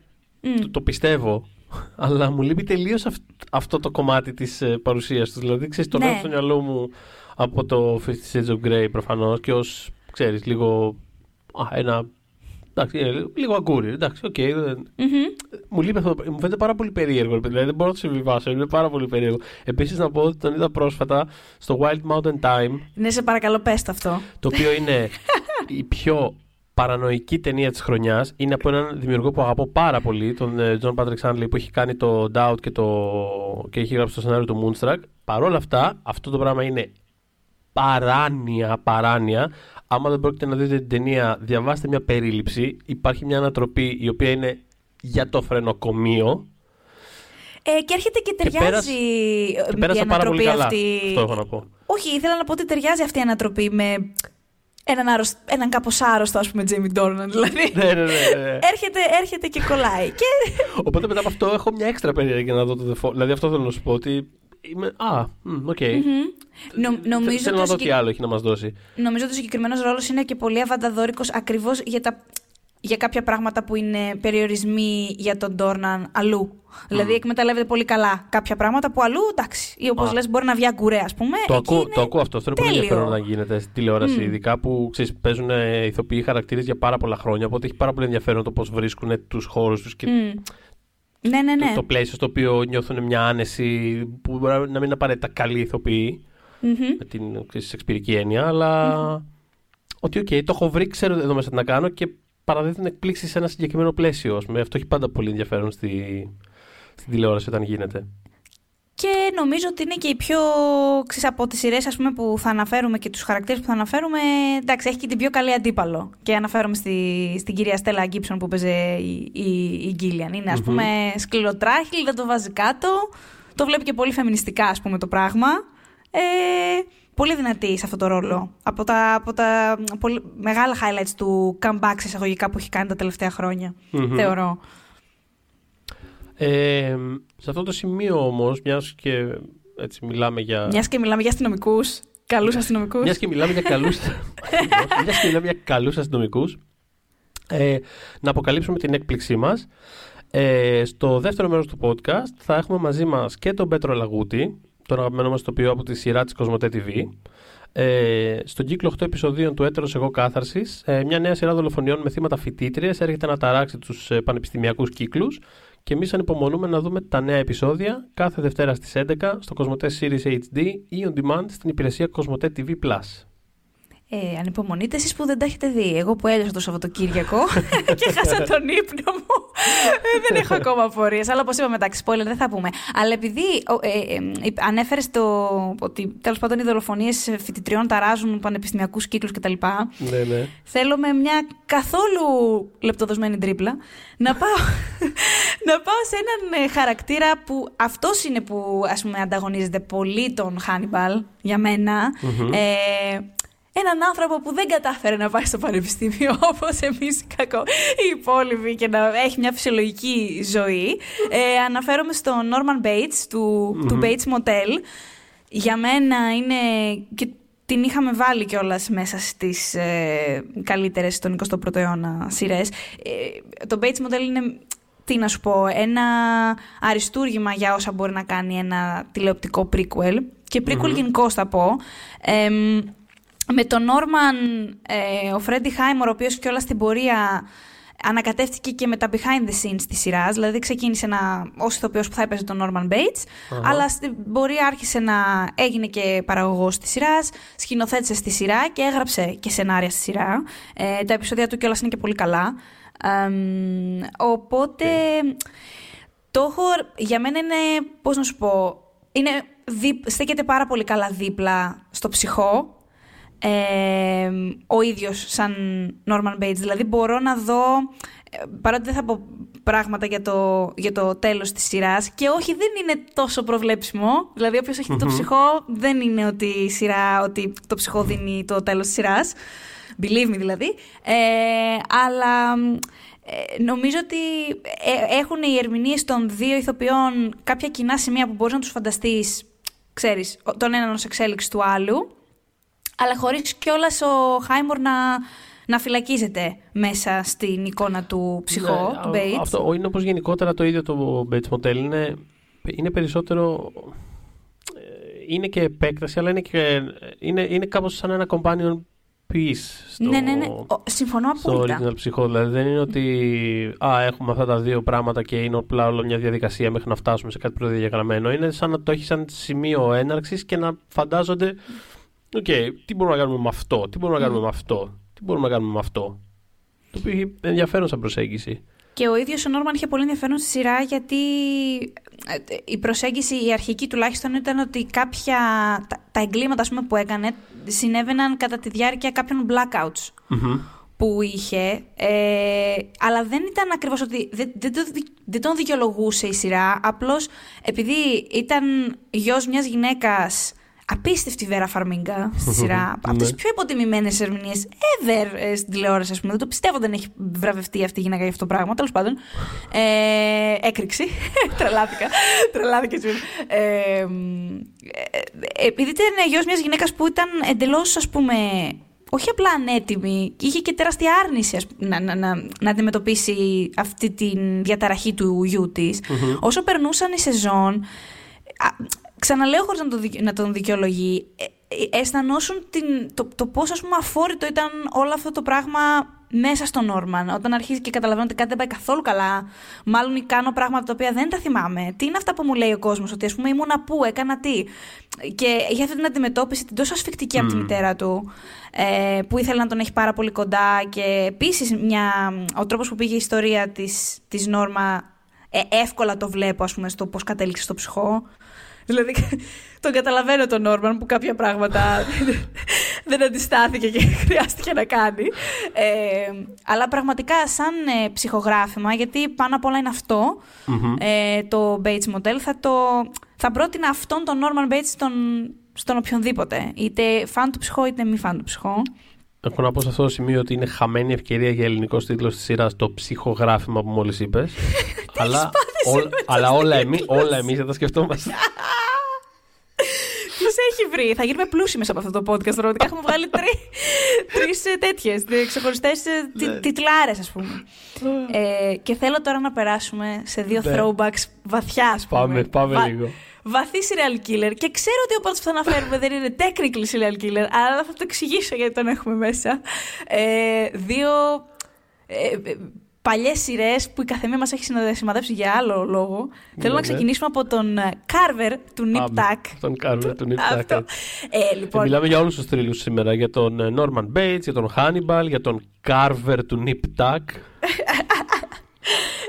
το, πιστεύω. Αλλά μου λείπει τελείως αυτό το κομμάτι της ε, παρουσίας τους. Δηλαδή, ξέρεις, το ναι. λέω στο μυαλό μου από το Fifty Shades of Grey προφανώς και ως ξέρεις, λίγο. Α, ένα Εντάξει, είναι λίγο αγγούρι. Εντάξει, ok. Okay, mm-hmm. Μου λείπει αυτό. Μου φαίνεται πάρα πολύ περίεργο. Δηλαδή δεν μπορώ να το συμβιβάσω. Είναι πάρα πολύ περίεργο. Επίσης να πω ότι τον είδα πρόσφατα στο Wild Mountain Time. Ναι, σε παρακαλώ, πες αυτό. Το οποίο είναι η πιο παρανοϊκή ταινία της χρονιάς. Είναι από έναν δημιουργό που αγαπώ πάρα πολύ, τον ε, John Patrick Shanley, που έχει κάνει το Doubt και, το... και έχει γράψει το σενάριο του Moonstruck. Παρ' όλα αυτά, αυτό το πράγμα είναι παράνοια, παράνοια. Άμα δεν πρόκειται να δείτε την ταινία, διαβάστε μια περίληψη. Υπάρχει μια ανατροπή η οποία είναι για το φρενοκομείο. Ε, και έρχεται και ταιριάζει και πέρασα, η ανατροπή πολύ καλά. αυτή. Αυτό έχω να πω. Όχι, ήθελα να πω ότι ταιριάζει αυτή η ανατροπή με έναν, άρρωσ... έναν κάπως άρρωστο, ας πούμε, Τζέιμι Ντόρναν. Δηλαδή. ναι, ναι, ναι, ναι. έρχεται, έρχεται και κολλάει. και... Οπότε μετά από αυτό έχω μια έξτρα περίεργη για να δω το δεφόρο. Δηλαδή αυτό θέλω να σου πω ότι Είμαι... Α, ok. Okay. Mm-hmm. Νο, νομίζω Θέλω να δω τι άλλο έχει να μας δώσει. Νομίζω ότι ο συγκεκριμένος ρόλος είναι και πολύ αβανταδόρικος ακριβώς για, τα... για κάποια πράγματα που είναι περιορισμοί για τον Ντόρναν αλλού. Mm. Δηλαδή εκμεταλλεύεται πολύ καλά κάποια πράγματα που αλλού εντάξει. Ή όπως λες, μπορεί να βγει αγγουρέ, ας πούμε. Το, ακούω, το ακούω αυτό. Αυτό είναι πολύ ενδιαφέρον να γίνεται στην τηλεόραση. Mm. Ειδικά που ξέρεις, παίζουν ηθοποιοί χαρακτήρες για πάρα πολλά χρόνια. Οπότε έχει πάρα πολύ ενδιαφέρον το πώς βρίσκουν τους χώρους τους και mm. Ναι, ναι, ναι. Το, το πλαίσιο στο οποίο νιώθουν μια άνεση που μπορεί να μην είναι απαραίτητα καλοί ηθοποιοί mm-hmm. με την σαιξπηρική έννοια, αλλά mm-hmm. ότι ok, okay, το έχω βρει, ξέρω εδώ μέσα τι να κάνω και παραδίδουν εκπλήξεις σε ένα συγκεκριμένο πλαίσιο. Αυτό έχει πάντα πολύ ενδιαφέρον στη, στην τηλεόραση όταν γίνεται. Και νομίζω ότι είναι και η πιο, ξέρεις, από τις σειρές ας πούμε, που θα αναφέρουμε και τους χαρακτήρες που θα αναφέρουμε, εντάξει, έχει και την πιο καλή αντίπαλο. Και αναφέρομαι στη, στην κυρία Στέλλα Γκίμπσον που παίζει η, η, η Γκίλιαν. Είναι, ας πούμε, σκληροτράχυλ, δεν το βάζει κάτω. Το βλέπει και πολύ φεμινιστικά, ας πούμε, το πράγμα. Ε, πολύ δυνατή σε αυτό το ρόλο. Από τα, από τα πολύ, μεγάλα highlights του comeback εισαγωγικά που έχει κάνει τα τελευταία θεωρώ. Ε, σε αυτό το σημείο όμως, μιας και έτσι μιλάμε για. Μιας και μιλάμε για αστυνομικούς. Καλούς αστυνομικούς. Μιας και μιλάμε για καλού. μιας και μιλάμε για καλούς αστυνομικούς. Ε, να αποκαλύψουμε την έκπληξή μας. Ε, στο δεύτερο μέρος του podcast θα έχουμε μαζί μας και τον Πέτρο Λαγούτη, τον αγαπημένο μας τοπίο από τη σειρά της Κοσμοτέ TV. Ε, στον κύκλο 8 επεισοδίων του Έτερος Εγώ Κάθαρσης, ε, μια νέα σειρά δολοφονιών με θύματα φοιτήτριε έρχεται να ταράξει τους ε, πανεπιστημιακούς κύκλους και εμείς ανυπομονούμε να δούμε τα νέα επεισόδια κάθε Δευτέρα στις 11 στο Κοσμοτέ Series HD ή on demand στην υπηρεσία Κοσμοτέ TV Plus. Ε, ανυπομονείτε εσείς που δεν τα έχετε δει. Εγώ που έλειωσα το Σαββατοκύριακο και χάσα τον ύπνο μου. Ε, δεν έχω ακόμα απορίες. Αλλά όπως είπαμε, εντάξει, spoiler δεν θα πούμε. Αλλά επειδή ε, ε, ανέφερες το ότι τέλος πάντων οι δολοφονίες φοιτητριών ταράζουν πανεπιστημιακούς κύκλους κτλ. Ναι, ναι. Θέλω με μια καθόλου λεπτοδοσμένη τρίπλα να πάω, να πάω σε έναν χαρακτήρα που αυτός είναι που ας πούμε ανταγωνίζεται πολύ τον Χάνιμπαλ για μενα Ε, έναν άνθρωπο που δεν κατάφερε να πάει στο πανεπιστήμιο όπως εμείς οι υπόλοιποι και να έχει μια φυσιολογική ζωή. Ε, αναφέρομαι στον Norman Bates του, του Bates Motel. Για μένα είναι. Και την είχαμε βάλει κιόλας μέσα στις ε, καλύτερες των 21ο αιώνα σειρές. Ε, το Bates Motel είναι τι να σου πω, ένα αριστούργημα για όσα μπορεί να κάνει ένα τηλεοπτικό prequel. Και prequel mm γενικώς θα πω. Ε, με τον Νόρμαν, ε, ο Φρέντι Χάιμορ, ο οποίος και όλα στην πορεία ανακατεύτηκε και με τα behind the scenes της σειράς, δηλαδή ξεκίνησε να, ως ηθοποιός που θα έπαιζε τον Norman Bates, αλλά στην πορεία άρχισε να έγινε και παραγωγός της σειράς, σκηνοθέτησε στη σειρά και έγραψε και σενάρια στη σειρά. Ε, τα επεισόδια του κιόλας είναι και πολύ καλά. Εμ, οπότε, το έχω, για μένα είναι, πώς να σου πω, είναι, δι- στέκεται πάρα πολύ καλά δίπλα στο ψυχό, ε, ο ίδιος σαν Norman Bates. Δηλαδή μπορώ να δω, ε, παρότι δεν θα πω πράγματα για το, για το τέλος της σειράς και όχι δεν είναι τόσο προβλέψιμο. Δηλαδή όποιος έχει δει το ψυχό δεν είναι ότι η σειρά, ότι το ψυχό δίνει το τέλος της σειράς. Believe me δηλαδή. Ε, αλλά ε, νομίζω ότι ε, έχουν οι ερμηνείες των δύο ηθοποιών κάποια κοινά σημεία που μπορείς να τους φανταστείς, ξέρεις, ο- τον έναν ως εξέλιξη του άλλου αλλά χωρίς κιόλας ο Χάιμορ να, να φυλακίζεται μέσα στην εικόνα του ψυχό, Ναι, του α- Bates. Αυτό είναι όπως γενικότερα το ίδιο το Bates Motel. Είναι, είναι περισσότερο... ε, Είναι και επέκταση, αλλά είναι, και, είναι, είναι κάπως σαν ένα companion piece στο, Ναι, ναι, ναι. Ο- συμφωνώ στο απόλυτα. original Psycho. Δηλαδή δεν είναι ότι α, έχουμε αυτά τα δύο πράγματα και είναι απλά όλο μια διαδικασία μέχρι να φτάσουμε σε κάτι προδιαγραμμένο. Είναι σαν να το έχει σαν σημείο έναρξης και να φαντάζονται Οκ, τι μπορούμε να κάνουμε με αυτό, τι μπορούμε να κάνουμε με αυτό, τι μπορούμε να κάνουμε με αυτό. Το οποίο έχει ενδιαφέρον σαν προσέγγιση. Και ο ίδιος ο Νόρμαν είχε πολύ ενδιαφέρον στη σειρά γιατί ε, η προσέγγιση, η αρχική τουλάχιστον ήταν ότι κάποια, τα, τα εγκλήματα ας πούμε, που έκανε συνέβαιναν κατά τη διάρκεια κάποιων blackouts Μμμ. που είχε, ε, αλλά δεν ήταν ακριβώς ότι δεν, δεν, το δι- δεν τον δικαιολογούσε η σειρά, απλώς επειδή ήταν γιος μιας γυναίκας απίστευτη Βέρα Φαρμίγκα στη σειρά, από τις Ναι. πιο υποτιμημένες ερμηνείες ever ε, στην τηλεόραση, ας πούμε. Δεν το πιστεύω δεν έχει βραβευτεί αυτή η γυναίκα για αυτό το πράγμα, τέλος πάντων. Ε, έκρηξη. Τρελάθηκα. Τρελάθηκα έτσι. Ε, μ, ε, επειδή ήταν γιος μιας γυναίκας που ήταν εντελώς, ας πούμε, όχι απλά ανέτοιμη, είχε και τεράστια άρνηση ας πούμε, να, να, να, να αντιμετωπίσει αυτή τη διαταραχή του γιού της. Όσο περνούσαν οι σεζόν, α, ξαναλέω χωρίς να, το, δικαι- να τον δικαιολογεί, ε, ε, αισθανόσουν την, το, το πώς ας πούμε αφόρητο ήταν όλο αυτό το πράγμα μέσα στον Όρμαν. Όταν αρχίζει και καταλαβαίνω ότι κάτι δεν πάει καθόλου καλά, μάλλον ή κάνω πράγματα τα οποία δεν τα θυμάμαι. Τι είναι αυτά που μου λέει ο κόσμος, ότι ας πούμε ήμουνα πού, έκανα τι. Και είχε αυτή την αντιμετώπιση την τόσο ασφικτική από τη μητέρα του, ε, που ήθελε να τον έχει πάρα πολύ κοντά και επίσης μια, ο τρόπος που πήγε η ιστορία της, της Νόρμα ε, εύκολα το βλέπω ας πούμε στο πώς κατέληξε στο ψυχό. Δηλαδή τον καταλαβαίνω τον Νόρμαν που κάποια πράγματα δεν αντιστάθηκε και χρειάστηκε να κάνει. Ε, αλλά πραγματικά σαν ε, ψυχογράφημα, γιατί πάνω απ' όλα είναι αυτό, ε, το Bates Motel, θα, το, θα πρότεινα αυτόν τον Norman Bates στον, στον οποιονδήποτε. Είτε φαν του ψυχό είτε μη φαν του ψυχό. Έχω να πω σε αυτό το σημείο ότι είναι χαμένη ευκαιρία για ελληνικός τίτλος της σειράς το ψυχογράφημα που μόλις είπες. αλλά, όλα- αλλά όλα, εμεί, όλα εμείς θα τα σκεφτόμαστε. Ποιο έχει βρει. Θα γίνουμε πλούσιοι μέσα από αυτό το podcast. Πραγματικά έχουμε βγάλει τρεις τέτοιες ξεχωριστές τιτλάρες, ας πούμε. ε, και θέλω τώρα να περάσουμε σε δύο Ναι. throwbacks βαθιά, ας πούμε. Πάμε, πάμε Βα- λίγο. Βαθύ serial killer. Και ξέρω ότι ο πρώτο που θα αναφέρουμε δεν είναι technically serial killer, αλλά θα το εξηγήσω γιατί τον έχουμε μέσα. Ε, δύο ε, ε, παλιές σειρές που η καθεμία μας έχει συνοδε- σημαδέψει για άλλο λόγο. Θέλω ναι. να ξεκινήσουμε από τον ε, Carver του Nip Πάμε. Tuck. Τον κάνουμε, τον Αυτό. Nip Ε, λοιπόν, Μιλάμε για όλους τους θρύλους σήμερα. Για τον ε, Norman Bates, για τον Hannibal, για τον Carver του Nip Tuck.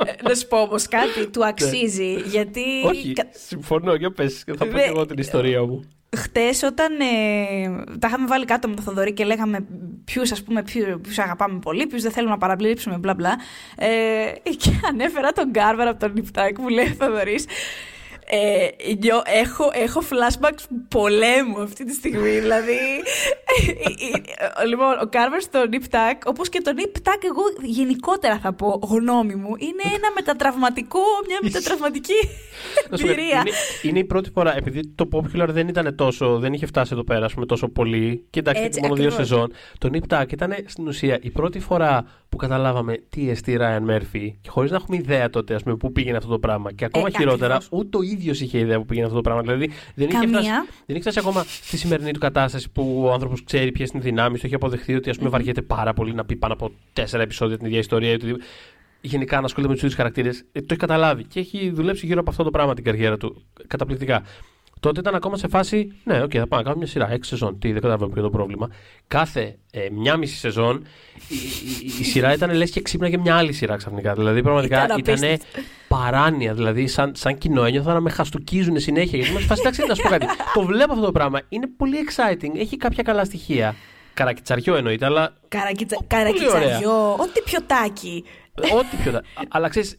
ε, να σου πω όμως κάτι, του αξίζει. γιατί. Ναι. Όχι, κα- συμφωνώ. Για πες, θα πω Δε- και εγώ την ιστορία μου. Χτες όταν ε, τα είχαμε βάλει κάτω με το Θοδωρή και λέγαμε ποιους ας πούμε ποιους, ποιους αγαπάμε πολύ, ποιους δεν θέλουμε να παραπλήψουμε μπλα μπλα ε, και ανέφερα τον Γκάρβαρ από τον Νιπτάκ που λέει ο Θοδωρής ε, νιώ- έχω, έχω flashbacks πολέμου αυτή τη στιγμή. Δηλαδή. ε, ε, λοιπόν, ο Κάρβερ στο Nip Tuck, όπως και το Nip Tuck, εγώ γενικότερα θα πω γνώμη μου, είναι ένα μετατραυματικό, μια μετατραυματική Να σου πω, εμπειρία. είναι, είναι η πρώτη φορά, επειδή το Popular δεν ήταν τόσο, δεν είχε φτάσει εδώ πέρα ας πούμε, τόσο πολύ. Και εντάξει, Έτσι, μόνο δύο ακριβώς. σεζόν. Το Nip Tuck ήταν στην ουσία η πρώτη φορά που καταλάβαμε τι εστί Ryan Murphy και χωρίς να έχουμε ιδέα τότε ας πούμε, πού πήγαινε αυτό το πράγμα. Και ακόμα Ε, χειρότερα, ακριβώς. ούτε ο ίδιος ίδιος είχε ιδέα που πήγαινε αυτό το πράγμα. Δηλαδή δεν είχε, Καμία. φτάσει, δεν είχε φτάσει ακόμα στη σημερινή του κατάσταση που ο άνθρωπος ξέρει ποιες είναι οι δυνάμεις του, έχει αποδεχθεί ότι ας πούμε, βαριέται πάρα πολύ να πει πάνω από τέσσερα επεισόδια την ίδια ιστορία. ή οτιδήποτε. Γενικά να ασχολείται με τους ίδιους χαρακτήρες. Ε, το έχει καταλάβει και έχει δουλέψει γύρω από αυτό το πράγμα την καριέρα του. Καταπληκτικά. Τότε ήταν ακόμα σε φάση, ναι, οκ, θα πάμε να κάνουμε μια σειρά. Έξι σεζόν. Τι, δεν καταλαβαίνω ποιο είναι το πρόβλημα. Κάθε ε, μια μισή σεζόν η, η, η σειρά ήταν λες και ξύπναγε μια άλλη σειρά ξαφνικά. Δηλαδή πραγματικά Ήταν ήταν απίστευτο. παράνοια. Δηλαδή, σαν, σαν κοινό ένιωθα να με χαστουκίζουν συνέχεια. Γιατί είμαστε φάση, εντάξει, να σου πω κάτι. το βλέπω αυτό το πράγμα. Είναι πολύ exciting. Έχει κάποια καλά στοιχεία. Καρακιτσαριό εννοείται, αλλά Καρακιτσα... Πολύ Καρακιτσαριό, ό,τι πιωτάκι. Ό,τι πιο. τα- Αλλά ξέρεις,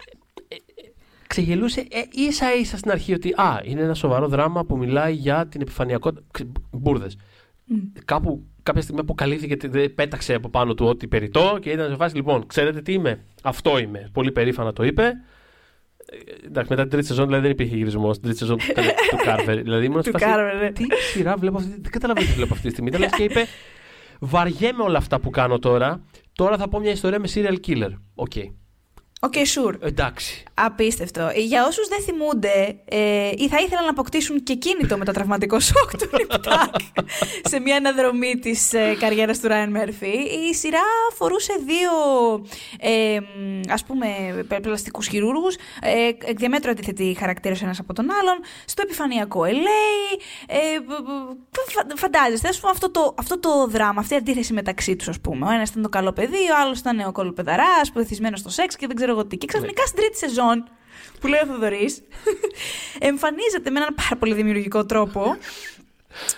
ξεγελούσε ε, ίσα ίσα στην αρχή ότι α, είναι ένα σοβαρό δράμα που μιλάει για την επιφανειακότητα. Μπούρδες. Κάπου κάποια στιγμή αποκαλύφθηκε, ότι δεν πέταξε από πάνω του ό,τι περιττό και ήταν σε φάση λοιπόν, ξέρετε τι είμαι. Αυτό είμαι. Πολύ περήφανα το είπε. Ε, Εντάξει, μετά την τρίτη σεζόν δηλαδή, δεν υπήρχε γυρισμός. Στην τρίτη σεζόν του, του Carver. Δηλαδή ήμουν σε Του φάση, Carver, ναι. Τι σειρά βλέπω αυτή. Δεν καταλαβαίνω τι βλέπω αυτή τη στιγμή. Ήταν λες και είπε, Βαριέμαι όλα αυτά που κάνω τώρα. Τώρα θα πω μια ιστορία με serial killer. Ok. Ok, sure. Εντάξει. Απίστευτο. Ε, Για όσους δεν θυμούνται ε, ή θα ήθελαν να αποκτήσουν κι εκείνοι το, με το τραυματικό σοκ του Nip/Tuck σε μια αναδρομή της ε, καριέρας του Ράιαν Μέρφυ, η σειρά αφορούσε δύο ε, μ, ας πούμε πε- πλαστικούς χειρούργους, ε, εκ διαμέτρου αντίθετοι χαρακτήρες ο ένας από τον άλλον, στο επιφανειακό LA. Ε, β- β- φα- φαντάζεστε, ας πούμε, αυτό το, αυτό το δράμα, αυτή η αντίθεση μεταξύ τους, ας πούμε. Ο ένας ήταν το καλό παιδί, ο άλλος ήταν ο κωλοπαιδαράς, που εθισμένος στο σεξ και δεν ξέρω εγώ τι. Και ξαφνικά στην τρίτη σεζόν, που λέει ο Θοδωρής, εμφανίζεται με έναν πάρα πολύ δημιουργικό τρόπο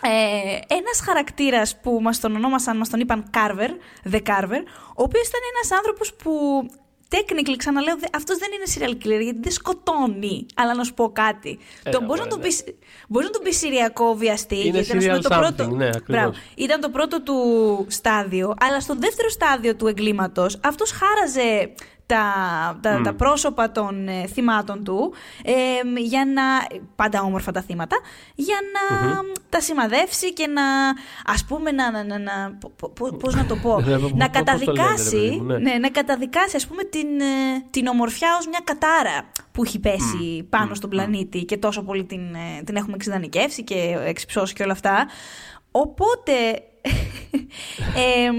ε, ένας χαρακτήρας που μας τον ονόμασαν, μας τον είπαν Carver, The Carver, ο οποίος ήταν ένας άνθρωπος που technically, ξαναλέω, δε- αυτός δεν είναι serial killer γιατί δεν σκοτώνει. Αλλά να σου πω κάτι. Ε, το, μπορείς, να ωραία, τον ναι. πεις, μπορείς να τον πεις συριακό βιαστή. Είναι γιατί ήταν, ας πούμε, serial το something, πρώτο, ναι, ακριβώς. Μπράβο. ήταν το πρώτο του στάδιο. Αλλά στο δεύτερο στάδιο του εγκλήματος, αυτός χάραζε τα, τα, τα πρόσωπα των ε, θυμάτων του ε, για να. πάντα όμορφα τα θύματα, για να τα σημαδεύσει και να. ας πούμε να. να, να, να πο- πο- πώς να το πω. Ναι, πώς- να πώς το λένε, ρε καταδικάσει. παιδί μου, ναι. ναι, να καταδικάσει, ας πούμε, την, ε, την ομορφιά ως μια κατάρα που έχει πέσει πάνω στον πλανήτη και τόσο πολύ την, ε, την έχουμε εξειδανικεύσει και εξυψώσει και όλα αυτά. Οπότε. εμ,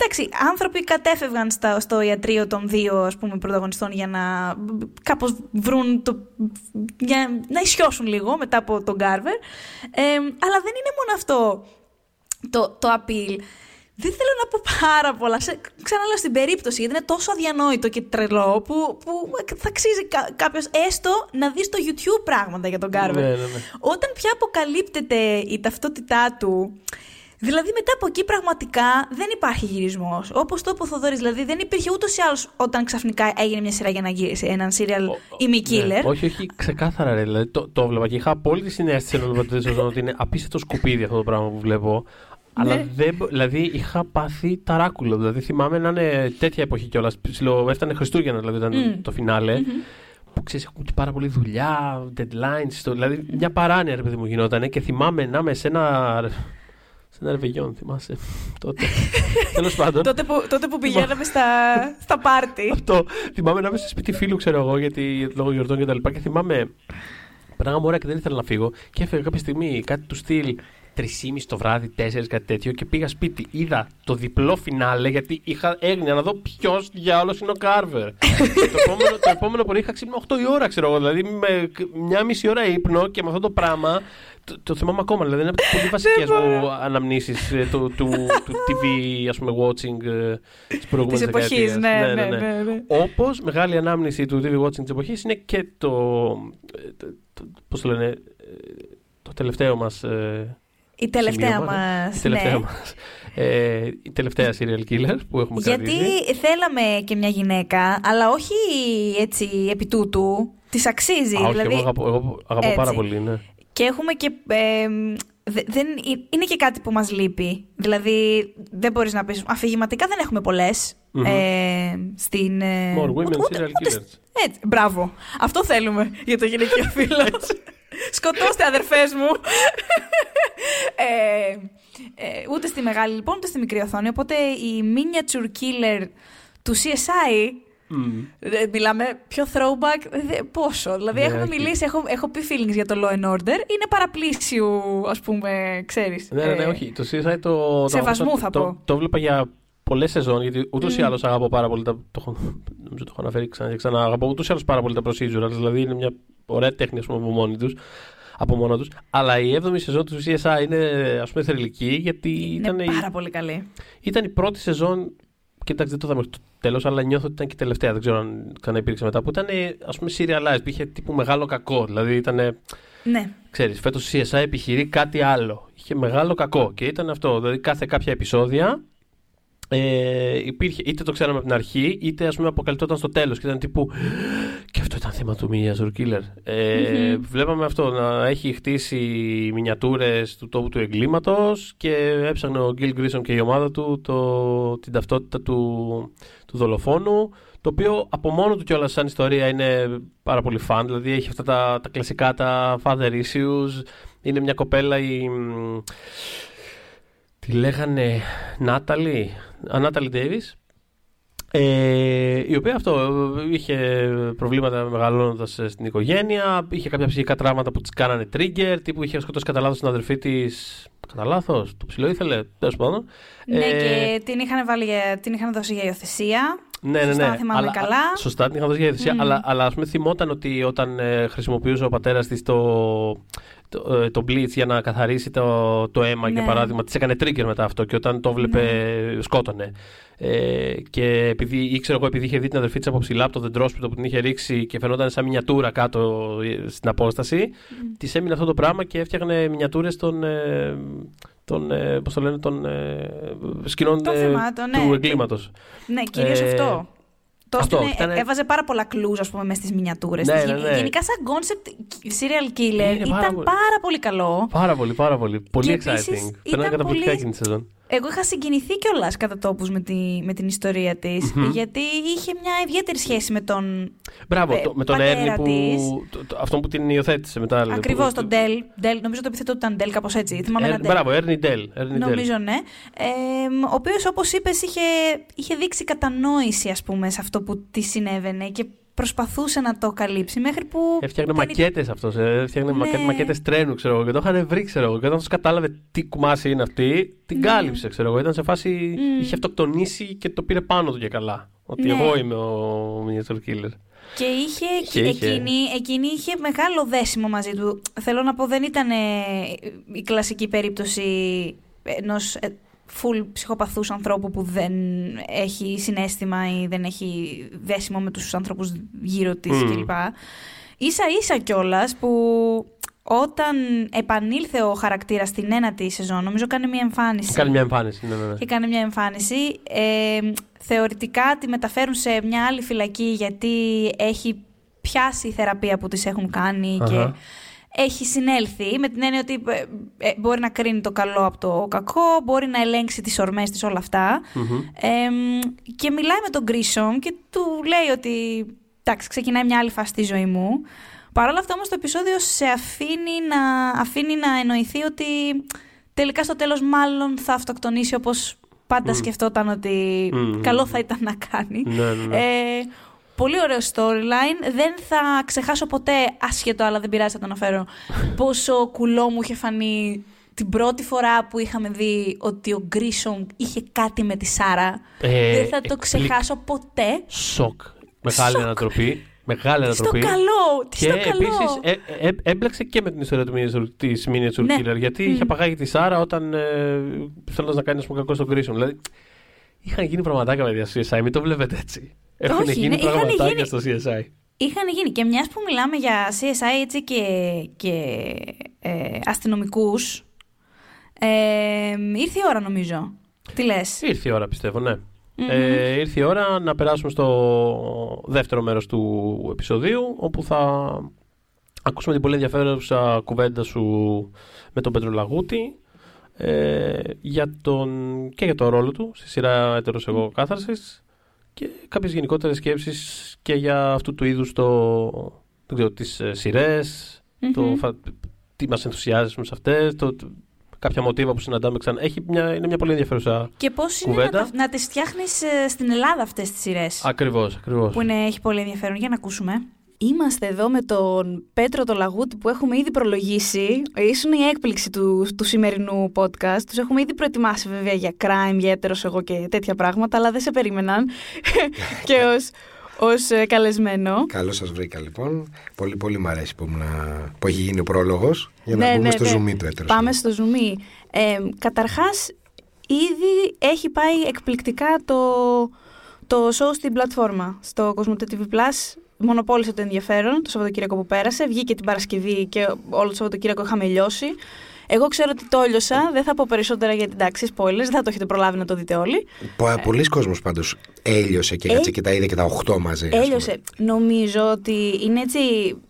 εντάξει, άνθρωποι κατέφευγαν στα, στο ιατρείο των δύο ας πούμε, πρωταγωνιστών για να κάπως βρουν το, για να ισιώσουν λίγο μετά από τον Κάρβερ. Εμ, αλλά δεν είναι μόνο αυτό το, το appeal. Δεν θέλω να πω πάρα πολλά. Σε, ξαναλέω στην περίπτωση, γιατί είναι τόσο αδιανόητο και τρελό που, που θα αξίζει κα, κάποιος έστω να δει στο YouTube πράγματα για τον Κάρβερ. Ναι, ναι, ναι. Όταν πια αποκαλύπτεται η ταυτότητά του. Δηλαδή μετά από εκεί πραγματικά δεν υπάρχει γυρισμός. Όπως το είπε ο Θοδωρής, δηλαδή δεν υπήρχε ούτως ή άλλως όταν ξαφνικά έγινε μια σειρά για να γυρίσει έναν serial ημικίλερ. Ναι, όχι, όχι, ξεκάθαρα ρε. Δηλαδή, το, το έβλεπα και είχα απόλυτη συνέστηση ενώ έβλεπα τη σεζόν ότι είναι απίστευτο σκουπίδι αυτό το πράγμα που βλέπω. Αλλά Ναι. δεν, μπο- δηλαδή είχα πάθει ταράκουλο. Δηλαδή θυμάμαι να είναι τέτοια εποχή κιόλας. Έφτανε Χριστούγεννα, δηλαδή ήταν το φιναλε Που ξέρεις, έχουμε και πάρα πολλή δουλειά, deadlines. Το, δηλαδή μια παράνοια ρε παιδί μου γινότανε και θυμάμαι να είμαι σε ένα. Σε ένα ρεβεγιόν, θυμάσαι. τότε. Τέλος πάντων. τότε, που, τότε που πηγαίναμε στα, στα πάρτι. Αυτό. Θυμάμαι να είμαι σε σπίτι φίλου, ξέρω εγώ, γιατί λόγω γιορτών και τα λοιπά. Και θυμάμαι. Περνάγαμε ωραία και δεν ήθελα να φύγω. Και έφυγα κάποια στιγμή κάτι του στυλ 3,5 το βράδυ, 4 κάτι τέτοιο. Και πήγα σπίτι. Είδα το διπλό φινάλε γιατί είχα έγνοια να δω ποιος διάολος είναι ο Κάρβερ. το, επόμενο, το επόμενο πρωί είχα ξύπνημα 8 η ώρα, ξέρω εγώ. Δηλαδή με μια μισή ώρα ύπνο και με αυτό το πράγμα. Το, το θυμάμαι ακόμα. Δηλαδή είναι από τις πολύ βασικές μου αναμνήσεις του, του, του TV, ας πούμε, watching ε, της προηγούμενης Της εποχής, ναι, ναι, ναι, ναι. Όπως μεγάλη ανάμνηση του TV Watching της εποχής είναι και το. ε, το, το Πώς το λένε. ε, Το τελευταίο μας. Η τελευταία σημείωμα, ναι. μας, Η τελευταία ναι. μας. Ε, η τελευταία serial killer που έχουμε Γιατί κρατήσει. θέλαμε και μια γυναίκα, αλλά όχι έτσι επί τούτου. Της αξίζει. Α, όχι, δηλαδή, εγώ αγαπώ, εγώ αγαπώ έτσι. πάρα πολύ, ναι. Και έχουμε και. ε, δε- δεν, είναι και κάτι που μας λείπει. Δηλαδή, δεν μπορείς να πεις. Αφηγηματικά δεν έχουμε πολλές, Μμμ. ε, στην. ε, More women ούτε- ούτε- serial ούτε- killers. έτσι, μπράβο. Αυτό θέλουμε για το γυναικείο φύλλο. Σκοτώστε, αδερφές μου. ε, ε, ούτε στη μεγάλη λοιπόν, ούτε στη μικρή οθόνη. Οπότε η miniature killer του CSI Ε, Μιλάμε πιο throwback. δε- Πόσο. Δηλαδή, Ναι, έχουμε όχι. μιλήσει, έχω, έχω πει feelings για το Law and Order. Είναι παραπλήσιου, ας πούμε, ξέρεις. Ναι, ναι, ναι, όχι. Το CSI το. σεβασμού το, θα το, πω. Το, βλέπα για πολλές σεζόν, γιατί ούτως ή Μμμ. άλλως αγαπώ πάρα πολύ τα. Το, έχω- νομίζω το έχω αναφέρει ξανά και ξανά. Αγαπώ ούτως ή άλλως πάρα πολύ τα procedurals, δηλαδή είναι μια ωραία τέχνη ας πούμε, από μόνοι τους από μόνα τους. Αλλά η 7η σεζόν του CSI είναι ας πούμε θρηλυκή γιατί ήταν, Είναι η, πάρα πολύ καλή. ήταν η πρώτη σεζόν. Και εντάξει, δεν το είδαμε στο τέλος, αλλά νιώθω ότι ήταν και η τελευταία. Δεν ξέρω αν ξανά υπήρξε μετά. Που ήταν ας πούμε serialized, είχε τύπου μεγάλο κακό. Δηλαδή ήταν. Ναι. Ξέρεις, φέτος η CSI επιχειρεί κάτι άλλο. Είχε μεγάλο κακό και ήταν αυτό. Δηλαδή κάθε κάποια επεισόδια ε, υπήρχε, είτε το ξέραμε από την αρχή, είτε ας πούμε αποκαλυπτόταν στο τέλος και ήταν τύπου και αυτό ήταν θέμα του Μία Killer. Ε, Μμμ. Βλέπαμε αυτό να έχει χτίσει μινιατούρες του τόπου του εγκλήματος και έψαχνε ο Γκίλ Γκρίσον και η ομάδα του το, την ταυτότητα του, του δολοφόνου το οποίο από μόνο του κιόλας σαν ιστορία είναι πάρα πολύ φαν δηλαδή έχει αυτά τα, τα κλασικά τα father issues είναι μια κοπέλα η μ, τη λέγανε Νάταλι Νάταλι Ντέιβις ε, η οποία αυτό ε, είχε προβλήματα μεγαλώνοντας στην οικογένεια, είχε κάποια ψυχικά τραύματα που της κάνανε trigger, τύπου είχε σκοτώσει κατά λάθος την αδερφή της. Κατά λάθος, το ψηλό ήθελε, τέλος πάντων. Ναι, Ε, και την είχαν, βάλει, για- την είχαν δώσει για υιοθεσία. ναι, ναι, Σωστά, ναι. αν θυμάμαι αλλά, καλά. Σωστά, την είχα δώσει για υιοθεσία, Μμμ. αλλά, αλλά ας πούμε θυμόταν ότι όταν ε, χρησιμοποιούσε ο πατέρας της το, το, ε, το bleach για να καθαρίσει το, το αίμα, για Ναι. παράδειγμα, της έκανε trigger μετά αυτό και όταν το βλέπε σκότωνε. Ε, και επειδή ήξερα εγώ, επειδή είχε δει την αδερφή της από ψηλά από το δεντρόσπιτο που την είχε ρίξει και φαινόταν σαν μινιατούρα κάτω ε, στην απόσταση, της έμεινε αυτό το πράγμα και έφτιαχνε μινιατούρες των. Ε, των, ε, πώς το λένε, των ε, σκηνών Των ε, θυμάτων, του ναι. εγκλήματος. Ναι, κυρίως Ε, αυτό. Το αυτό, ώστε ήτανε- έβαζε πάρα πολλά κλου, ας πούμε, μες στις μινιατούρες. Ναι, ναι, ναι. Γενικά, σαν concept serial killer Είναι ήταν πάρα πάρα πολύ. πολύ, καλό. Πάρα πολύ, πάρα πολύ. Πολύ Και exciting. επίσης Περνάει ήταν καταπληκτικά πολύ- εκείνη τη σεζόν. Εγώ είχα συγκινηθεί κιόλας κατά τόπους με, τη, με την ιστορία της, Μμμ. γιατί είχε μια ιδιαίτερη σχέση με τον. Μπράβο, ε, το- με τον πατέρα Έρνη που. της. το- το- αυτόν που την υιοθέτησε μετά. λέει, Ακριβώς που- τον Ντέλ. Ντέλ. Νομίζω το επιθέτω ήταν Ντέλ, κάπως έτσι. Θυμάμαι Ερ- ένα Ντέλ. Μπράβο, Έρνη Ντέλ. Έρνη Ντέλ. Νομίζω ναι. Ε, ο οποίος, όπως είπες, είχε, είχε δείξει κατανόηση, ας πούμε, σε αυτό που τη συνέβαινε και προσπαθούσε να το καλύψει μέχρι που. Έφτιαχνε κάνει- μακέτες αυτός. Έφτιαχνε Ναι. ναι. μακέτες τρένου, ξέρω εγώ. Και το είχαν βρει, ξέρω εγώ. Και όταν τους κατάλαβε τι κουμάσι είναι αυτή, την Ναι. κάλυψε, ξέρω εγώ. Ήταν σε φάση. Μμ. Είχε αυτοκτονήσει και το πήρε πάνω του και καλά. Ότι Ναι. εγώ είμαι ο Miniature Killer. Και είχε, Και είχε. Εκείνη, εκείνη είχε μεγάλο δέσιμο μαζί του. Θέλω να πω, δεν ήταν ε, η κλασική περίπτωση ενός full ψυχοπαθούς ανθρώπου που δεν έχει συνέστημα ή δεν έχει δέσιμο με τους ανθρώπους γύρω της Μμ. κλπ. Ίσα ίσα κιόλας που όταν επανήλθε ο χαρακτήρας στην ένατη σεζόν, νομίζω κάνει μια εμφάνιση. Κάνει μια εμφάνιση. Ναι, ναι, ναι. Και κάνει μια εμφάνιση. Ε, θεωρητικά τη μεταφέρουν σε μια άλλη φυλακή γιατί έχει πιάσει η θεραπεία που τις έχουν κάνει και Αχα. Έχει συνέλθει με την έννοια ότι ε, ε, μπορεί να κρίνει το καλό από το κακό, μπορεί να ελέγξει τις ορμές της όλα αυτά. Μμμ. Ε, και μιλάει με τον Γκρίσομ και του λέει ότι εντάξει, ξεκινάει μια άλλη φάση στη ζωή μου. Παρ' όλα αυτά όμως το επεισόδιο σε αφήνει να, αφήνει να εννοηθεί ότι τελικά στο τέλος μάλλον θα αυτοκτονήσει όπως πάντα Μμ. σκεφτόταν ότι Μμ. καλό θα ήταν να κάνει. Ναι, ναι, ναι. Ε, πολύ ωραίο storyline. Δεν θα ξεχάσω ποτέ, άσχετο, αλλά δεν πειράζει, θα το αναφέρω, πόσο κουλό μου είχε φανεί την πρώτη φορά που είχαμε δει ότι ο Γκρίσομ είχε κάτι με τη Σάρα. Ε, δεν θα το εκπληκ- ξεχάσω ποτέ. Σοκ. Μεγάλη Σοκ. ανατροπή. Μεγάλη Τι στο ανατροπή. καλό! Τι Και στο καλό! επίσης ε, ε, έμπλεξε και με την ιστορία του Miniature, της Miniature Ναι. Killer. Γιατί Μμ. είχε απαγάγει τη Σάρα όταν ε, θέλοντας να κάνεις ας πούμε, κακό στον Grisham. Δηλαδή είχαν γίνει πραγματάκια με τη CSI. Μην το βλέπετε έτσι. Έχουν Όχι, γίνει ναι, είχαν πραγματάκια γίνει- στο CSI. Είχαν γίνει και μιας που μιλάμε για CSI έτσι και, και ε, αστυνομικούς, ε, ήρθε η ώρα νομίζω. Τι λες; Ήρθε η ώρα, πιστεύω, ναι. Μμμ. Ε, ήρθε η ώρα να περάσουμε στο δεύτερο μέρος του επεισοδίου, όπου θα ακούσουμε την πολύ ενδιαφέρουσα κουβέντα σου με τον Πέτρο Λαγούτη ε, για τον, και για τον ρόλο του στη σειρά Έτερος Εγώ Κάθαρσης και κάποιες γενικότερες σκέψεις και για αυτού του είδους το, δεν ξέρω, τις ε, σειρές, το, Μμμ. φα- τι μας ενθουσιάζει σε αυτές, το, το- κάποια μοτίβα που συναντάμε ξανά. Έχει μια, είναι μια πολύ ενδιαφέρουσα Και πώς είναι να, κουβέντα. τα- να τις φτιάχνεις στην Ελλάδα αυτές τις σειρές; Ακριβώς, ακριβώς. Που είναι, έχει πολύ ενδιαφέρον. Για να ακούσουμε. Είμαστε εδώ με τον Πέτρο το Λαγούτη που έχουμε ήδη προλογίσει. Ήσουν η έκπληξη του, του σημερινού podcast. Τους έχουμε ήδη προετοιμάσει βέβαια για crime, για έτερος εγώ και τέτοια πράγματα, αλλά δεν σε περίμεναν και ως, ως ε, καλεσμένο. Καλώς σας βρήκα λοιπόν. Πολύ πολύ μ' αρέσει που, ήμουνα- που έχει γίνει ο πρόλογος για να Ναι, μπούμε ναι, στο ναι. ζουμί του έτερος. Πάμε στο ζουμί. Ε, καταρχάς, ήδη έχει πάει εκπληκτικά το, το show στην πλατφόρμα. Στο Cosmote TV Plus μονοπόλησε το ενδιαφέρον το Σαββατοκύριακο που πέρασε. Βγήκε την Παρασκευή και όλο το Σαββατοκύριακο είχαμε λιώσει. Εγώ ξέρω ότι το λιώσα, δεν θα πω περισσότερα γιατί εντάξει, spoilers, δεν θα το έχετε προλάβει να το δείτε όλοι. Πο- Πολλοί κόσμος πάντως έλειωσε και Ε, κάτσε και τα είδε και τα 8 μαζί. ας πούμε. Έλειωσε. Νομίζω ότι είναι έτσι,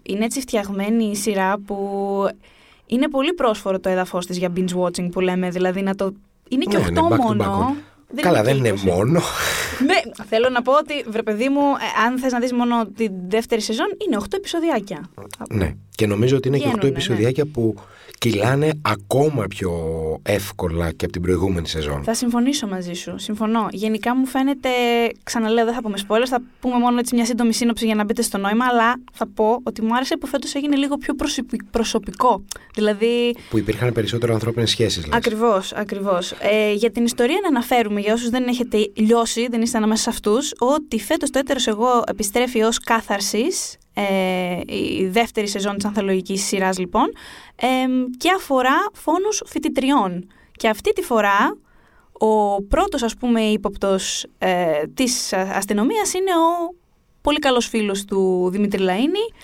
είναι έτσι φτιαγμένη η σειρά που είναι πολύ πρόσφορο το έδαφος της για binge watching που λέμε, δηλαδή να το... Είναι και Ναι, 8 ναι, back to μόνο. Back. Καλά, δεν είναι 20. μόνο. Ναι, θέλω να πω ότι, βρε παιδί μου, ε, αν θες να δεις μόνο τη δεύτερη σεζόν, είναι 8 επεισοδιάκια. ναι. Και νομίζω ότι είναι και 8 Βγαίνουνε, επεισοδιάκια που κυλάνε ακόμα πιο εύκολα και από την προηγούμενη σεζόν. Θα συμφωνήσω μαζί σου. Συμφωνώ. Γενικά μου φαίνεται, ξαναλέω, δεν θα πούμε spoilers, θα πούμε μόνο έτσι μια σύντομη σύνοψη για να μπείτε στο νόημα, αλλά θα πω ότι μου άρεσε που φέτος έγινε λίγο πιο προσωπι- προσωπικό. Δηλαδή, Που υπήρχαν περισσότερο ανθρώπινες σχέσεις. λες. Ακριβώς, ακριβώς. Ε, για την ιστορία να αναφέρουμε, για όσους δεν έχετε λιώσει, δεν είστε ανάμεσα σε αυτούς, ότι φέτος το έτερος εγώ επιστρέφει ως κάθαρσης. Ε, η δεύτερη σεζόν της ανθολογικής σειράς λοιπόν ε, και αφορά φόνους φοιτητριών και αυτή τη φορά ο πρώτος ας πούμε ύποπτος ε, της αστυνομίας είναι ο πολύ καλός φίλος του Δημήτρη Λαΐνη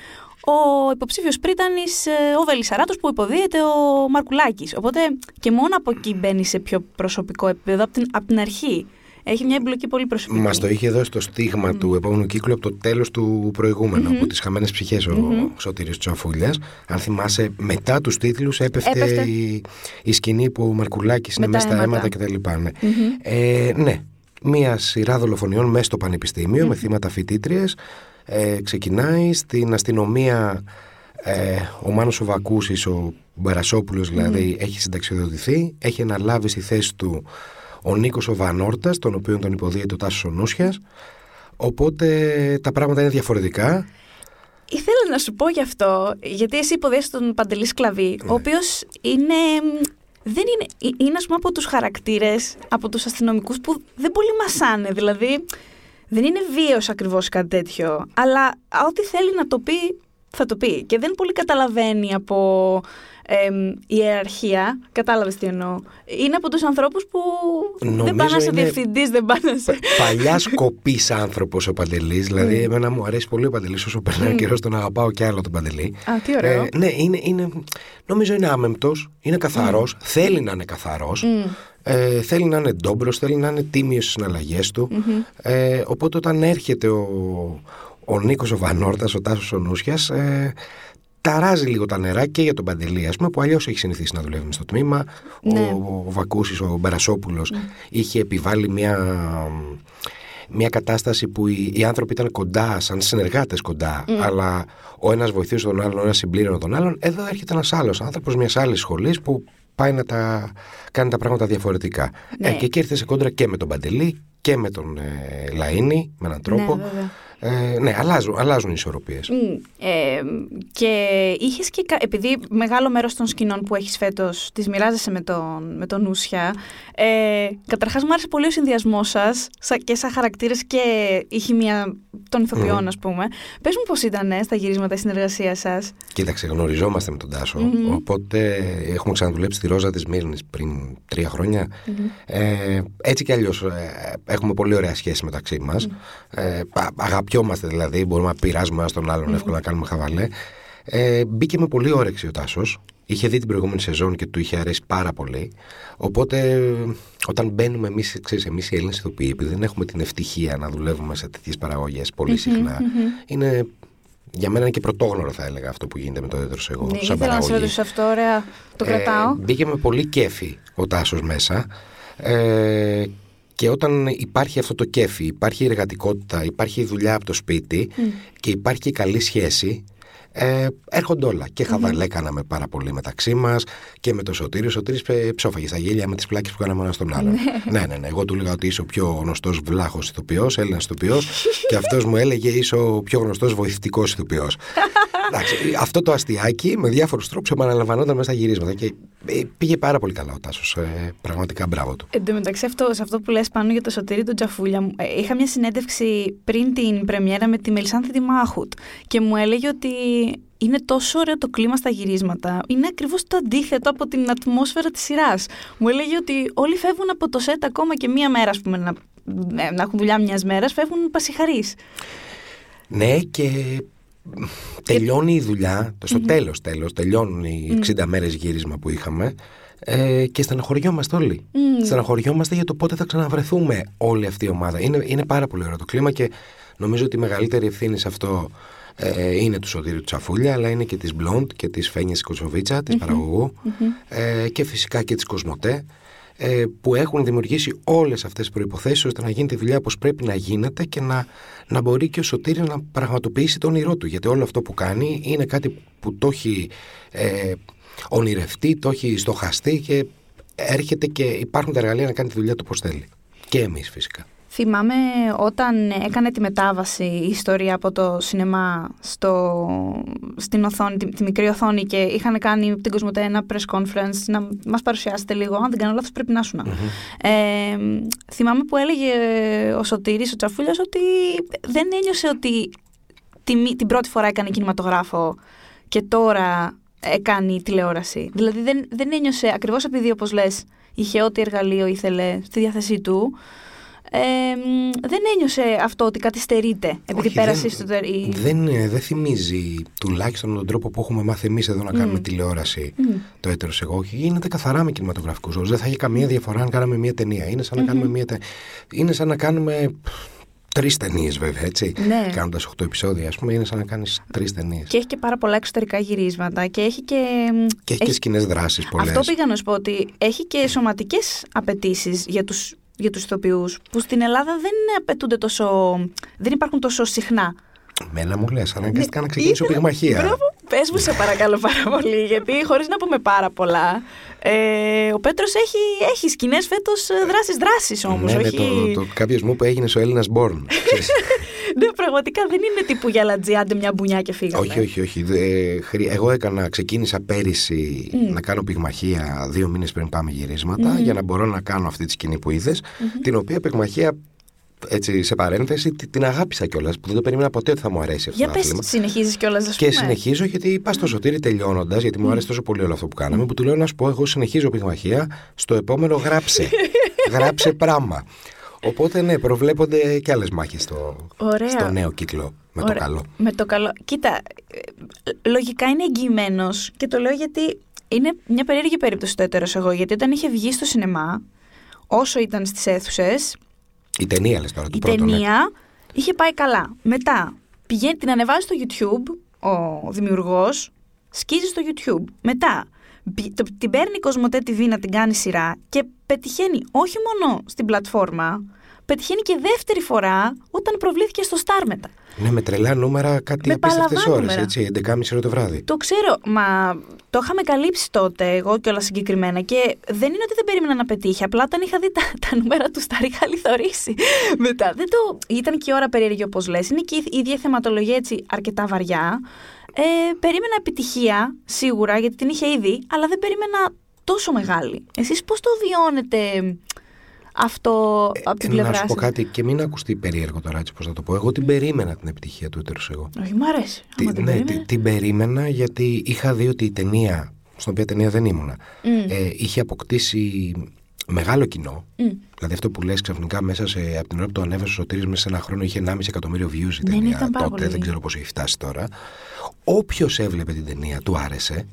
ο υποψήφιος πρίτανης ε, ο Βελισσαράτος που υποδίεται ο Μαρκουλάκης. Οπότε και μόνο από εκεί μπαίνει σε πιο προσωπικό επίπεδο από την, απ' την αρχή. Έχει μια εμπλοκή πολύ προσωπική. Μας το είχε δώσει το στίγμα του επόμενου κύκλου από το τέλος του προηγούμενου, από τις χαμένες ψυχές ο Σωτήρης Τσαφούλιας. Αν θυμάσαι, μετά τους τίτλους έπεφτε, Έπεφτε. Η, η σκηνή που ο Μαρκουλάκης είναι Με τα μέσα στα αίματα. αίματα κτλ. Ναι. Ε, ναι, μία σειρά δολοφονιών μέσα στο πανεπιστήμιο με θύματα φοιτήτριες. Ε, ξεκινάει στην αστυνομία. Ε, ο Μάνος ο Βακούσης, ο Μπαρασόπουλος δηλαδή, έχει συνταξιοδοτηθεί. Έχει αναλάβει στη θέση του ο Νίκος ο Βανόρτας, τον οποίο τον υποδίεται ο Τάσος ο Νούσιας. Οπότε τα πράγματα είναι διαφορετικά. Ήθελα να σου πω γι' αυτό, γιατί εσύ υποδέχεσαι τον Παντελή Σκλαβή, Ναι. ο οποίος είναι. Δεν είναι, ε- είναι ας πούμε από τους χαρακτήρες, από τους αστυνομικούς που δεν πολύ μασάνε, δηλαδή δεν είναι βίαιος ακριβώς κάτι τέτοιο, αλλά ό,τι θέλει να το πει θα το πει και δεν πολύ καταλαβαίνει από εμ, ιεραρχία, κατάλαβες τι εννοώ. Είναι από τους ανθρώπους που δεν Νομίζω πάνε να σε είναι- διευθυντής, δεν πάνε σε... Παλιά σκοπής άνθρωπος ο Παντελής. Δηλαδή, Mm. εμένα μου αρέσει πολύ ο Παντελής. Όσο περνάει ο καιρός, τον αγαπάω και άλλο τον Παντελή. Α, τι ωραίο. Ε, ναι, είναι, είναι, νομίζω είναι άμεμπτος, είναι καθαρός, θέλει να είναι καθαρός. Ε, θέλει να είναι ντόμπρος, θέλει να είναι τίμιος στις συναλλαγές του. Ε, οπότε όταν έρχεται ο, ο Νίκος ο Βανόρτας, ο Τάσος ο Νούσιας, ε, ταράζει λίγο τα νερά και για τον Παντελή, ας πούμε, που αλλιώς έχει συνηθίσει να δουλεύει μες στο τμήμα. Ναι. Ο, ο Βακούσης, ο Μπερασόπουλος, είχε επιβάλει μια, μια κατάσταση που οι, οι άνθρωποι ήταν κοντά, σαν συνεργάτες κοντά, αλλά ο ένας βοηθούσε τον άλλον, ο ένας συμπλήρωνε τον άλλον. Εδώ έρχεται ένας άλλος άνθρωπος μιας άλλης σχολής που πάει να τα κάνει τα πράγματα διαφορετικά. Ναι. Ε, και εκεί ήρθε σε κόντρα και με τον Παντελή και με τον ε, Λαΐνη, με έναν τρόπο. Ναι, βέβαια. Ε, ναι, αλλάζουν, αλλάζουν οι ισορροπίες. Μμ, ε, και είχες και. κα- Επειδή μεγάλο μέρος των σκηνών που έχεις φέτος τις μοιράζεσαι με τον, με τον Νούσια. Ε, Καταρχάς, μου άρεσε πολύ ο συνδυασμός σας και σαν χαρακτήρες και η χημεία των ηθοποιών, ας πούμε. Πες μου πώς ήταν ε, στα γυρίσματα η συνεργασία σας. Κοίταξε, γνωριζόμαστε με τον τασο Οπότε έχουμε ξαναδουλέψει τη Ρόζα της Μύρνης πριν τρία χρόνια. Ε, έτσι κι αλλιώς έχουμε πολύ ωραία σχέση μεταξύ μας. Ε, α- αγαπιόμαστε δηλαδή, μπορούμε να πειράζουμε ένα τον άλλον εύκολα να κάνουμε χαβαλέ. Ε, μπήκε με πολύ όρεξη ο Τάσος. Είχε δει την προηγούμενη σεζόν και του είχε αρέσει πάρα πολύ. Οπότε όταν μπαίνουμε εμείς, εμείς οι Έλληνες ηθοποιοί, επειδή δεν έχουμε την ευτυχία να δουλεύουμε σε τέτοιες παραγωγές πολύ συχνά, είναι για μένα είναι και πρωτόγνωρο θα έλεγα αυτό που γίνεται με το έδρος εγώ Ναι, σαν ήθελα να σε παραγωγής. ρωτήσω αυτό, ωραία. Το κρατάω. Ε, μπήκε με πολύ κέφι ο Τάσος μέσα ε, και όταν υπάρχει αυτό το κέφι, υπάρχει η εργατικότητα, υπάρχει η δουλειά από το σπίτι και υπάρχει και καλή σχέση, Ε, έρχονται όλα. Και χαβαλέ κάναμε πάρα πολύ μεταξύ μας και με το Σωτήριο. Ο Σωτήρης ε, ψόφαγε στα γέλια με τις πλάκες που κάναμε ένας στον άλλον. ναι, ναι, ναι. Εγώ του έλεγα ότι είσαι ο πιο γνωστός βλάχος ηθοποιός, Έλληνας ηθοποιός, και αυτός μου έλεγε είσαι ο πιο γνωστός βοηθητικός ηθοποιός. Αυτό το αστιάκι με διάφορους τρόπους επαναλαμβανόταν μέσα στα γυρίσματα. Και ε, πήγε πάρα πολύ καλά ο Τάσος. Ε, πραγματικά μπράβο του. Εν τω μεταξύ, αυτό, σε αυτό που λες πάνω για το Σωτήρι του Τζαφούλια, ε, είχα μια συνέντευξη πριν την πρεμιέρα με τη Μελισάνθη Δημάχουτ και μου έλεγε ότι είναι τόσο ωραίο το κλίμα στα γυρίσματα. Είναι ακριβώς το αντίθετο από την ατμόσφαιρα της σειράς. Μου έλεγε ότι όλοι φεύγουν από το σετ ακόμα και μία μέρα, ας πούμε, να, να έχουν δουλειά μιας μέρας, φεύγουν πασιχαρείς. Ναι, και τελειώνει η δουλειά, στο mm-hmm. τέλος τέλος, τελειώνουν οι 60 μέρες γύρισμα που είχαμε ε, και στεναχωριόμαστε όλοι. Mm. Στεναχωριόμαστε για το πότε θα ξαναβρεθούμε όλη αυτή η ομάδα. Είναι, είναι πάρα πολύ ωραίο το κλίμα και νομίζω ότι η μεγαλύτερη ευθύνη σε αυτό ε, είναι του Σωτήριου Τσαφούλια, αλλά είναι και της Μπλοντ και της Φένιας Κοτσοβίτσα, της παραγωγού ε, και φυσικά και της Κοσμοτέ ε, που έχουν δημιουργήσει όλες αυτές τις προϋποθέσεις ώστε να γίνει τη δουλειά όπως πρέπει να γίνεται και να, να μπορεί και ο Σωτήρης να πραγματοποιήσει το όνειρό του γιατί όλο αυτό που κάνει είναι κάτι που το έχει ε, ονειρευτεί, το έχει στοχαστεί και έρχεται και υπάρχουν τα εργαλεία να κάνει τη δουλειά του όπως θέλει και εμείς φυσικά. Θυμάμαι όταν έκανε τη μετάβαση η ιστορία από το σινεμά στο, στην οθόνη, τη, μικρή οθόνη και είχαν κάνει την Κοσμοτέ ένα press conference να μας παρουσιάσετε λίγο. Αν δεν κάνω λάθος πρέπει να σου Ε, θυμάμαι που έλεγε ο Σωτήρης, ο Τσαφούλιας, ότι δεν ένιωσε ότι την, την πρώτη φορά έκανε κινηματογράφο και τώρα έκανε τηλεόραση. Δηλαδή δεν, δεν ένιωσε, ακριβώς επειδή όπως λες, είχε ό,τι εργαλείο ήθελε στη διάθεσή του, ε, δεν ένιωσε αυτό ότι καθυστερείται επειδή πέρασε στο δεν, δεν, ε, δεν θυμίζει τουλάχιστον τον τρόπο που έχουμε μάθει εμείς εδώ να κάνουμε τηλεόραση το έτερος εγώ. Γίνεται καθαρά με κινηματογραφικούς όρους. Δεν θα έχει καμία διαφορά αν κάναμε μία ταινία. Είναι σαν να κάνουμε μία Είναι σαν να κάνουμε τρεις ταινίες, βέβαια, έτσι. Ναι. Κάνοντας 8 επεισόδια, ας πούμε, είναι σαν να κάνεις τρεις ταινίες. Και έχει και πάρα πολλά εξωτερικά γυρίσματα και έχει και. Και έχει, έχει... και σκηνές δράσει πολλές. Αυτό πήγα να σου πω ότι έχει και σωματικές απαιτήσεις για τους για τους ηθοποιούς που στην Ελλάδα δεν απαιτούνται τόσο, δεν υπάρχουν τόσο συχνά. Μένα μου λες, αναγκαστικά να ξεκινήσω πυγμαχία. Μπράβο, πες μου σε παρακαλώ πάρα πολύ, γιατί χωρίς να πούμε πάρα πολλά, ε, ο Πέτρος έχει, έχει σκηνές φέτος ε, δράσεις δράσεις όμως. Ναι, ναι όχι... ναι το, το, κάποιος μου είπε έγινες ο Έλληνας Born. ναι, πραγματικά δεν είναι τύπου για λατζιάντε μια μπουνιά και φύγαμε. Όχι, όχι, όχι. Εγώ έκανα, ξεκίνησα πέρυσι να κάνω πυγμαχία δύο μήνες πριν πάμε γυρίσματα για να μπορώ να κάνω αυτή τη σκηνή που είδες, την οποία πυγμαχία έτσι σε παρένθεση, την αγάπησα κιόλας που δεν το περίμενα ποτέ ότι θα μου αρέσει αυτό Για το άθλημα. συνεχίζεις κιόλας, ας Και συνεχίζω γιατί είπα στο Σωτήρι τελειώνοντας, γιατί μου άρεσε τόσο πολύ όλο αυτό που κάναμε, που του λέω να σου πω: Εγώ συνεχίζω πυγμαχία, στο επόμενο γράψε. γράψε πράγμα. Οπότε ναι, προβλέπονται και άλλες μάχες στο, στο νέο κύκλο. Με το καλό. Με το καλό. Κοίτα, ε, λογικά είναι εγγυημένος και το λέω γιατί είναι μια περίεργη περίπτωση το έτερος εγώ. Γιατί όταν είχε βγει στο σινεμά, όσο ήταν στις αίθουσες, η ταινία λες τώρα, το Η πρώτο, ναι. ταινία είχε πάει καλά. Μετά πηγαίνει, την ανεβάζει στο YouTube ο δημιουργός, σκίζει στο YouTube. Μετά την παίρνει η Κοσμοτέ TV να την κάνει σειρά και πετυχαίνει όχι μόνο στην πλατφόρμα, πετυχαίνει και δεύτερη φορά όταν προβλήθηκε στο Star μετά. Ναι, με τρελά νούμερα κάτι απίστευτες ώρες, έτσι, 11.30 ώρα το βράδυ. Το ξέρω, μα το είχαμε καλύψει τότε εγώ και όλα συγκεκριμένα και δεν είναι ότι δεν περίμενα να πετύχει. Απλά όταν είχα δει τα, τα νούμερα του Star είχα λιθορήσει μετά. Δεν το... Ήταν και η ώρα περίεργη όπως λες. Είναι και η ίδια θεματολογία έτσι αρκετά βαριά. Ε, περίμενα επιτυχία, σίγουρα, γιατί την είχε ήδη, αλλά δεν περίμενα τόσο μεγάλη. Εσείς πώς το βιώνετε αυτό από την ε, πλευρά Να σου πω κάτι και μην ακουστεί περίεργο τώρα έτσι πώς θα το πω. Εγώ την περίμενα την επιτυχία του έτερος εγώ. Όχι, μου αρέσει. Τι, την, ναι, την, την, περίμενα γιατί είχα δει ότι η ταινία, στην οποία ταινία δεν ήμουνα, ε, είχε αποκτήσει μεγάλο κοινό. Δηλαδή αυτό που λες ξαφνικά μέσα σε, από την ώρα που το ανέβασε ο Σωτήρης μέσα σε ένα χρόνο είχε 1,5 εκατομμύριο views η ναι, ναι, ταινία. Τότε δεν ξέρω πώς έχει φτάσει τώρα. Όποιος έβλεπε την ταινία του άρεσε.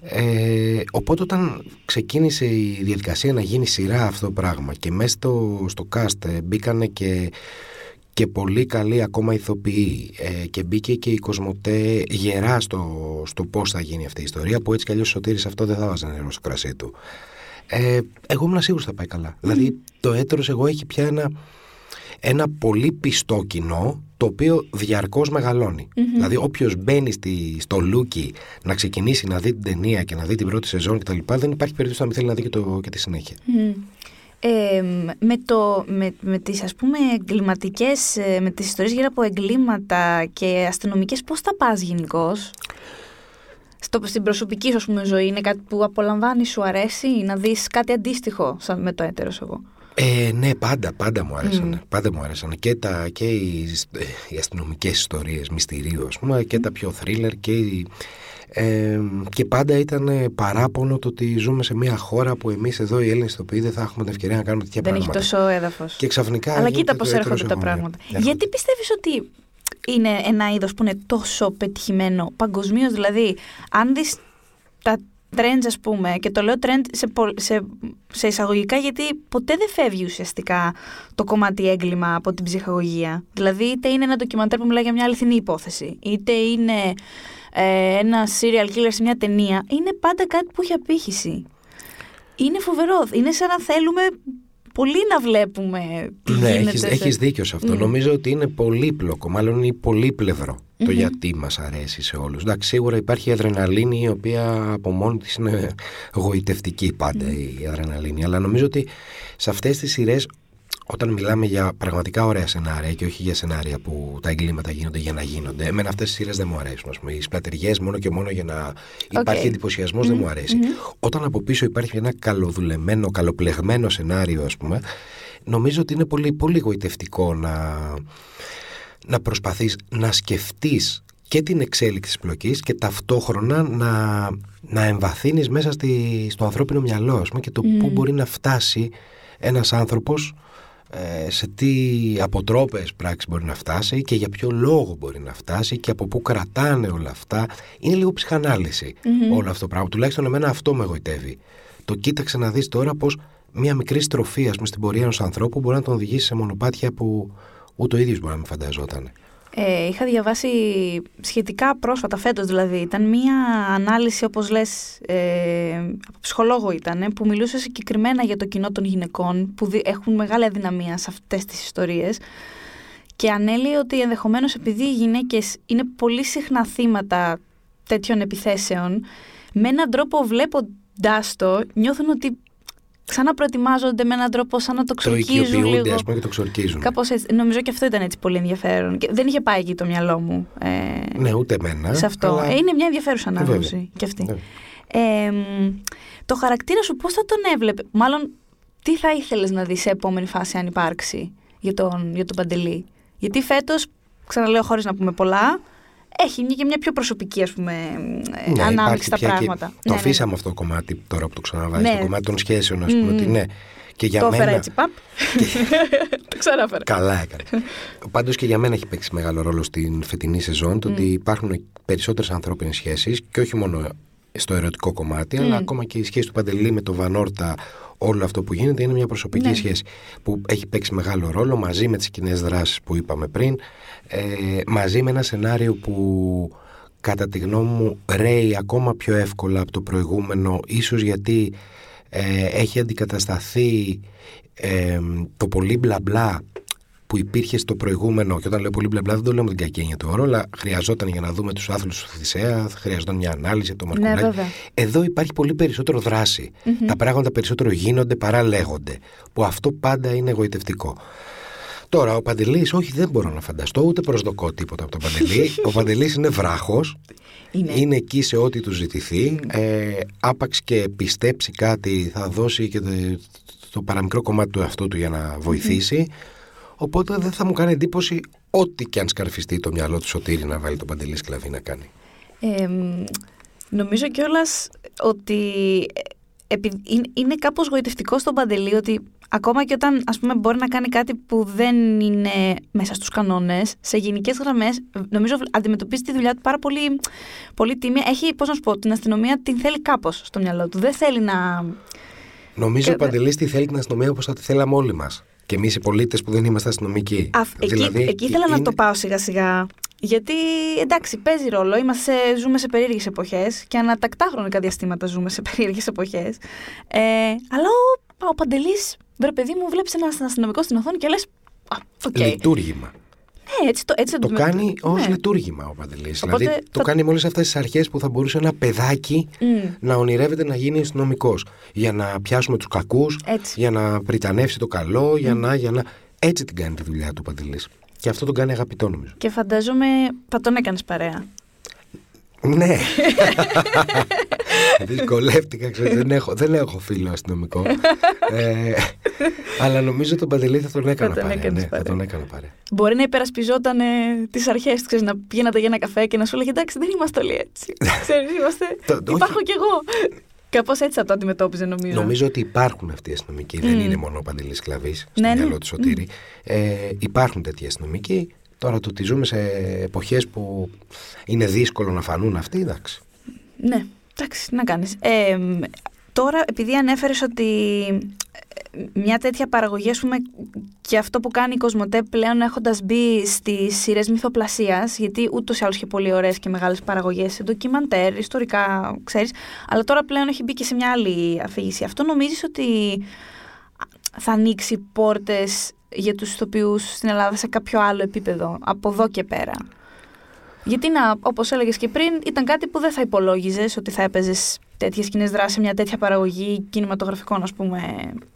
Ε, οπότε όταν ξεκίνησε η διαδικασία να γίνει σειρά αυτό το πράγμα και μέσα στο, στο cast ε, μπήκανε και, και πολύ καλοί ακόμα ηθοποιοί ε, και μπήκε και η Κοσμοτέ γερά στο, στο πώς θα γίνει αυτή η ιστορία που έτσι κι αλλιώς Σωτήρης αυτό δεν θα βάζει νερό στο κρασί του. Ε, εγώ ήμουν σίγουρος θα πάει καλά. Δηλαδή το Έτερος Εγώ έχει πια ένα, ένα πολύ πιστό κοινό το οποίο διαρκώς Δηλαδή, όποιος μπαίνει στη, στο λούκι να ξεκινήσει να δει την ταινία και να δει την πρώτη σεζόν κτλ., δεν υπάρχει περίπτωση να μην θέλει να δει και, το, και τη συνέχεια. Ε, με, το, με, με τις ας πούμε εγκληματικές, ε, με τις ιστορίες γύρω από εγκλήματα και αστυνομικές, πώς τα πας γενικώς; Στο, στην προσωπική σου ας πούμε, ζωή είναι κάτι που απολαμβάνει, σου αρέσει να δεις κάτι αντίστοιχο σαν με το έτερος εγώ; Ε, ναι, πάντα, πάντα μου άρεσαν. Πάντα μου άρεσαν. Και, τα, και οι, οι αστυνομικές ιστορίες μυστηρίου, ας πούμε, και τα πιο θρίλερ και οι, ε, και πάντα ήταν παράπονο το ότι ζούμε σε μια χώρα που εμείς εδώ οι Έλληνες ηθοποιοί δεν θα έχουμε την ευκαιρία να κάνουμε τέτοια δεν πράγματα. Δεν έχει τόσο έδαφος. Και ξαφνικά. Αλλά κοίτα πώς έρχονται τα πράγματα. Γιατί πιστεύεις ότι είναι ένα είδος που είναι τόσο πετυχημένο παγκοσμίως, δηλαδή, αν δεις τα trends, ας πούμε, και το λέω trend σε, σε, σε εισαγωγικά γιατί ποτέ δεν φεύγει ουσιαστικά το κομμάτι έγκλημα από την ψυχαγωγία. Δηλαδή, είτε είναι ένα ντοκιμαντέρ που μιλάει για μια αληθινή υπόθεση, είτε είναι ε, ένα serial killer σε μια ταινία, είναι πάντα κάτι που έχει απήχηση. Είναι φοβερό. Είναι σαν να θέλουμε πολύ να βλέπουμε τι ναι, γίνεται. Έχεις, έχεις δίκιο σε αυτό. Νομίζω ότι είναι πολύπλοκο, μάλλον είναι πολύπλευρο το γιατί μας αρέσει σε όλους. Εντάξει, σίγουρα υπάρχει η αδρεναλίνη η οποία από μόνη της είναι γοητευτική πάντα η αδρεναλίνη. Αλλά νομίζω ότι σε αυτές τις σειρές όταν μιλάμε για πραγματικά ωραία σενάρια και όχι για σενάρια που τα εγκλήματα γίνονται για να γίνονται, εμένα αυτές οι σειρές δεν μου αρέσουν. Ας πούμε. Οι σπλατεριές μόνο και μόνο για να okay. υπάρχει εντυπωσιασμός δεν μου αρέσει. Όταν από πίσω υπάρχει ένα καλοδουλεμένο, καλοπλεγμένο σενάριο, ας πούμε, νομίζω ότι είναι πολύ, πολύ γοητευτικό να, να προσπαθείς να σκεφτείς και την εξέλιξη της πλοκής και ταυτόχρονα να, να εμβαθύνεις μέσα στη, στο ανθρώπινο μυαλό πούμε, και το πού μπορεί να φτάσει ένας άνθρωπος ε, σε τι αποτρόπες πράξεις μπορεί να φτάσει και για ποιο λόγο μπορεί να φτάσει και από πού κρατάνε όλα αυτά. Είναι λίγο ψυχανάλυση όλο αυτό το πράγμα. Τουλάχιστον εμένα αυτό με εγωιτεύει. Το κοίταξε να δεις τώρα πως μια μικρή στροφή ας πούμε, στην πορεία ενός ανθρώπου μπορεί να τον οδηγήσει σε μονοπάτια που ούτε ο ίδιος μπορεί να μην φανταζόταν. Ε, είχα διαβάσει σχετικά πρόσφατα, φέτος δηλαδή, ήταν μία ανάλυση όπως λες, ε, από ψυχολόγο ήταν, που μιλούσε συγκεκριμένα για το κοινό των γυναικών που έχουν μεγάλη αδυναμία σε αυτές τις ιστορίες και ανέλυε ότι ενδεχομένως επειδή οι γυναίκες είναι πολύ συχνά θύματα τέτοιων επιθέσεων, με έναν τρόπο βλέποντάς το νιώθουν ότι ξαναπροετοιμάζονται με έναν τρόπο σαν να το ξορκίζουν. Το λίγο. ας πούμε, και το ξορκίζουν. Κάπως έτσι. Νομίζω και αυτό ήταν έτσι πολύ ενδιαφέρον. Και δεν είχε πάει εκεί το μυαλό μου. Ε, ναι, ούτε εμένα. Σε αυτό. Αλλά... Ε, είναι μια ενδιαφέρουσα ανάγνωση και αυτή. Ε, το χαρακτήρα σου πώς θα τον έβλεπε; Μάλλον, τι θα ήθελες να δεις σε επόμενη φάση αν υπάρξει για τον, για τον Παντελή; Γιατί φέτος, ξαναλέω χωρίς να πούμε πολλά, έχει και μια πιο προσωπική ας πούμε, ναι, ανάμειξη στα πράγματα. Και... Το ναι, αφήσαμε ναι. αυτό το κομμάτι τώρα που το ξαναβάζεις, ναι. το κομμάτι των σχέσεων, ας πούμε, ότι ναι. Και για το μένα... έφερα έτσι, παπ. το ξαναφέρα. Καλά έκανε. Πάντως και για μένα έχει παίξει μεγάλο ρόλο στην φετινή σεζόν το ότι υπάρχουν περισσότερες ανθρώπινες σχέσεις και όχι μόνο στο ερωτικό κομμάτι, αλλά ακόμα και η σχέση του Παντελή με τον Βανόρτα, όλο αυτό που γίνεται είναι μια προσωπική σχέση που έχει παίξει μεγάλο ρόλο μαζί με τις κοινές δράσεις που είπαμε πριν ε, μαζί με ένα σενάριο που κατά τη γνώμη μου ρέει ακόμα πιο εύκολα από το προηγούμενο ίσως γιατί ε, έχει αντικατασταθεί ε, το πολύ μπλα μπλα που υπήρχε στο προηγούμενο, και όταν λέω πολύ μπλα μπλα δεν το λέω με την κακή έννοια του όρο, αλλά χρειαζόταν για να δούμε τους άθλους του Θησέα, χρειαζόταν μια ανάλυση, το Μαρκουλάκη. Ναι, Εδώ υπάρχει πολύ περισσότερο Τα πράγματα περισσότερο γίνονται παρά λέγονται. Που αυτό πάντα είναι εγωιτευτικό. Τώρα, ο Παντελής, όχι, δεν μπορώ να φανταστώ, ούτε προσδοκώ τίποτα από τον Παντελή. ο Παντελής είναι βράχος. Είναι. είναι εκεί σε ό,τι του ζητηθεί. Ε, άπαξ και πιστέψει κάτι, θα δώσει και το, το παραμικρό κομμάτι του εαυτού του για να βοηθήσει. Οπότε δεν θα μου κάνει εντύπωση ό,τι και αν σκαρφιστεί το μυαλό του Σωτήρη να βάλει τον Παντελή σκλαβή να κάνει. Ε, νομίζω κιόλας ότι ε, είναι κάπως γοητευτικό στον Παντελή ότι ακόμα και όταν ας πούμε μπορεί να κάνει κάτι που δεν είναι μέσα στους κανόνες, σε γενικές γραμμές νομίζω αντιμετωπίζει τη δουλειά του πάρα πολύ, πολύ τίμια. Έχει, πώς να σου πω, την αστυνομία την θέλει κάπως στο μυαλό του. Δεν θέλει να... Νομίζω και... ο Παντελής τη θέλει την αστυνομία όπως θα τη θέλαμε όλοι μας. Και εμείς οι πολίτες που δεν είμαστε αστυνομικοί. Α, δηλαδή, εκεί, εκεί ήθελα είναι... να το πάω σιγά σιγά. Γιατί εντάξει, παίζει ρόλο. Είμαστε, ζούμε σε περίεργες εποχές και ανατακτά χρονικά διαστήματα ζούμε σε περίεργες εποχές. Ε, αλλά ο, ο Παντελής, βρε παιδί μου, βλέπεις ένα αστυνομικό στην οθόνη και λες. Okay. Λειτουργήμα. Ναι, έτσι το, έτσι Το με- κάνει ως ναι. λειτουργήμα ο Παντελής. Οπότε Δηλαδή το θα- κάνει με όλες αυτές τις αρχές που θα μπορούσε ένα παιδάκι Μμ. να ονειρεύεται να γίνει αστυνομικός. Για να πιάσουμε τους κακούς, Έτσι. για να πριτανεύσει το καλό, για να, για να. Έτσι την κάνει τη δουλειά του ο Παντελής. Και αυτό τον κάνει αγαπητό νομίζω. Και φαντάζομαι θα τον έκανες παρέα. Ναι. Δυσκολεύτηκα, ξέρετε, δεν έχω, δεν έχω φίλο αστυνομικό. ε, αλλά νομίζω τον Παντελή θα τον έκανα τον παρέα. έκανες Ναι, θα παρέα. τον έκανα παρέα. Μπορεί να υπερασπιζόταν τις αρχές του, ξέρεις, να πηγαίνατε για ένα καφέ και να σου λέγε Εντάξει, δεν είμαστε όλοι έτσι. Ξέρεις, είμαστε. Το- το- Υπάρχω κι εγώ. Κάπως έτσι θα το αντιμετώπιζε, νομίζω. Νομίζω ότι υπάρχουν αυτοί οι αστυνομικοί. Δεν Μμ. είναι μόνο ο Παντελής Σκλαβής στο Ναι, ναι. μυαλό του Σωτήρη. Ε, υπάρχουν τέτοιοι αστυνομικοί. Τώρα το ότι ζούμε σε εποχές που είναι δύσκολο να φανούν αυτοί, εντάξει. Ναι, εντάξει, τι να κάνεις. Ε, μ, τώρα, επειδή ανέφερες ότι ε, μια τέτοια παραγωγή, ας πούμε, και αυτό που κάνει η Κοσμοτέ πλέον έχοντας μπει στις σειρές μυθοπλασίας, γιατί ούτως ή άλλως είχε πολύ ωραίες και μεγάλες παραγωγές σε ντοκιμαντέρ, ιστορικά, ξέρεις, αλλά τώρα πλέον έχει μπει και σε μια άλλη αφήγηση. Αυτό νομίζεις ότι θα ανοίξει πόρτες για τους ηθοποιούς στην Ελλάδα σε κάποιο άλλο επίπεδο, από εδώ και πέρα. Γιατί να, όπως έλεγες και πριν, ήταν κάτι που δεν θα υπολόγιζες ότι θα έπαιζες τέτοιες κοινέ δράσει σε μια τέτοια παραγωγή κινηματογραφικών, ας πούμε,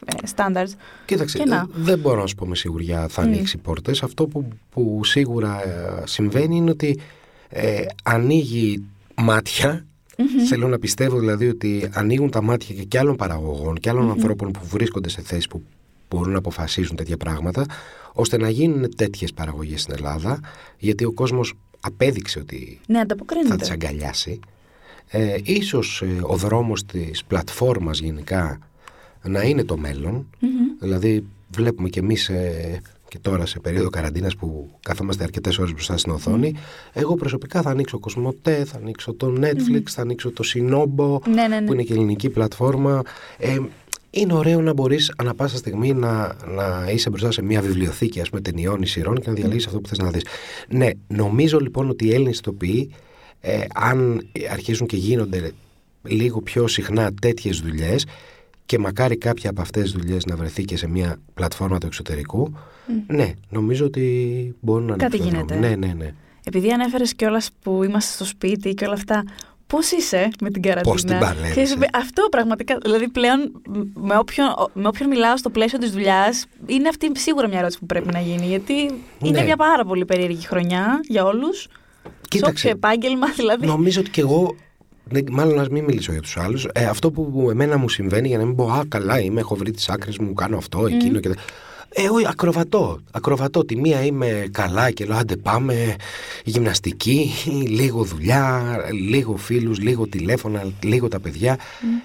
ε, standards. Κοίταξε, Και να. ε, δεν μπορώ να σου πω με σιγουριά θα Μμ. ανοίξει πόρτες. Αυτό που, που σίγουρα ε, συμβαίνει είναι ότι ε, ανοίγει μάτια. Θέλω να πιστεύω δηλαδή ότι ανοίγουν τα μάτια και, και άλλων παραγωγών και άλλων ανθρώπων που βρίσκονται σε θέσεις που μπορούν να αποφασίζουν τέτοια πράγματα ώστε να γίνουν τέτοιες παραγωγές στην Ελλάδα γιατί ο κόσμος απέδειξε ότι Ναι, θα ανταποκρίνεται. τις αγκαλιάσει. Ε, ίσως ε, ο δρόμος της πλατφόρμας γενικά να είναι το μέλλον. Μμμ. Δηλαδή βλέπουμε και εμείς ε, και τώρα σε περίοδο καραντίνας που καθόμαστε αρκετές ώρες μπροστά στην οθόνη. Εγώ προσωπικά θα ανοίξω Κοσμοτέ, θα ανοίξω το Netflix, θα ανοίξω το Sinobo Ναι, ναι, ναι. που είναι και ελληνική πλατφόρμα. Ε, είναι ωραίο να μπορείς ανα πάσα στιγμή να, να είσαι μπροστά σε μια βιβλιοθήκη ας πούμε, ταινιών ή σειρών και να διαλύσεις αυτό που θες να δεις. Ναι, νομίζω λοιπόν ότι οι Έλληνες ηθοποιοί ε, αν αρχίσουν και γίνονται λίγο πιο συχνά τέτοιες δουλειές και μακάρι κάποια από αυτές τις δουλειές να βρεθεί και σε μια πλατφόρμα του εξωτερικού, ναι, νομίζω ότι μπορούν να Κάτι ανοίξουν γίνεται. δρόμο. Ναι, ναι, ναι. Επειδή ανέφερες κιόλας που είμαστε στο σπίτι και όλα αυτά. Πώς είσαι με την καραντίνα; Πώς την παλεύεις, Ξέρεις, ε; Αυτό πραγματικά. Δηλαδή πλέον με όποιον, με όποιον μιλάω στο πλαίσιο της δουλειάς, είναι αυτή σίγουρα μια ερώτηση που πρέπει να γίνει. Γιατί είναι Ναι. μια πάρα πολύ περίεργη χρονιά για όλους. Σε Κοίταξε, όποιο επάγγελμα δηλαδή. Νομίζω ότι και εγώ. δεν- Μάλλον να μην μιλήσω για τους άλλους. Ε, αυτό που εμένα μου συμβαίνει, για να μην πω Α, καλά είμαι, έχω βρει τις άκρες μου, κάνω αυτό, εκείνο και. Τα-». Ε, όχι, ακροβατώ. Ακροβατώ. Τη μία είμαι καλά και λέω άντε πάμε γυμναστική, λίγο δουλειά, λίγο φίλους, λίγο τηλέφωνα, λίγο τα παιδιά.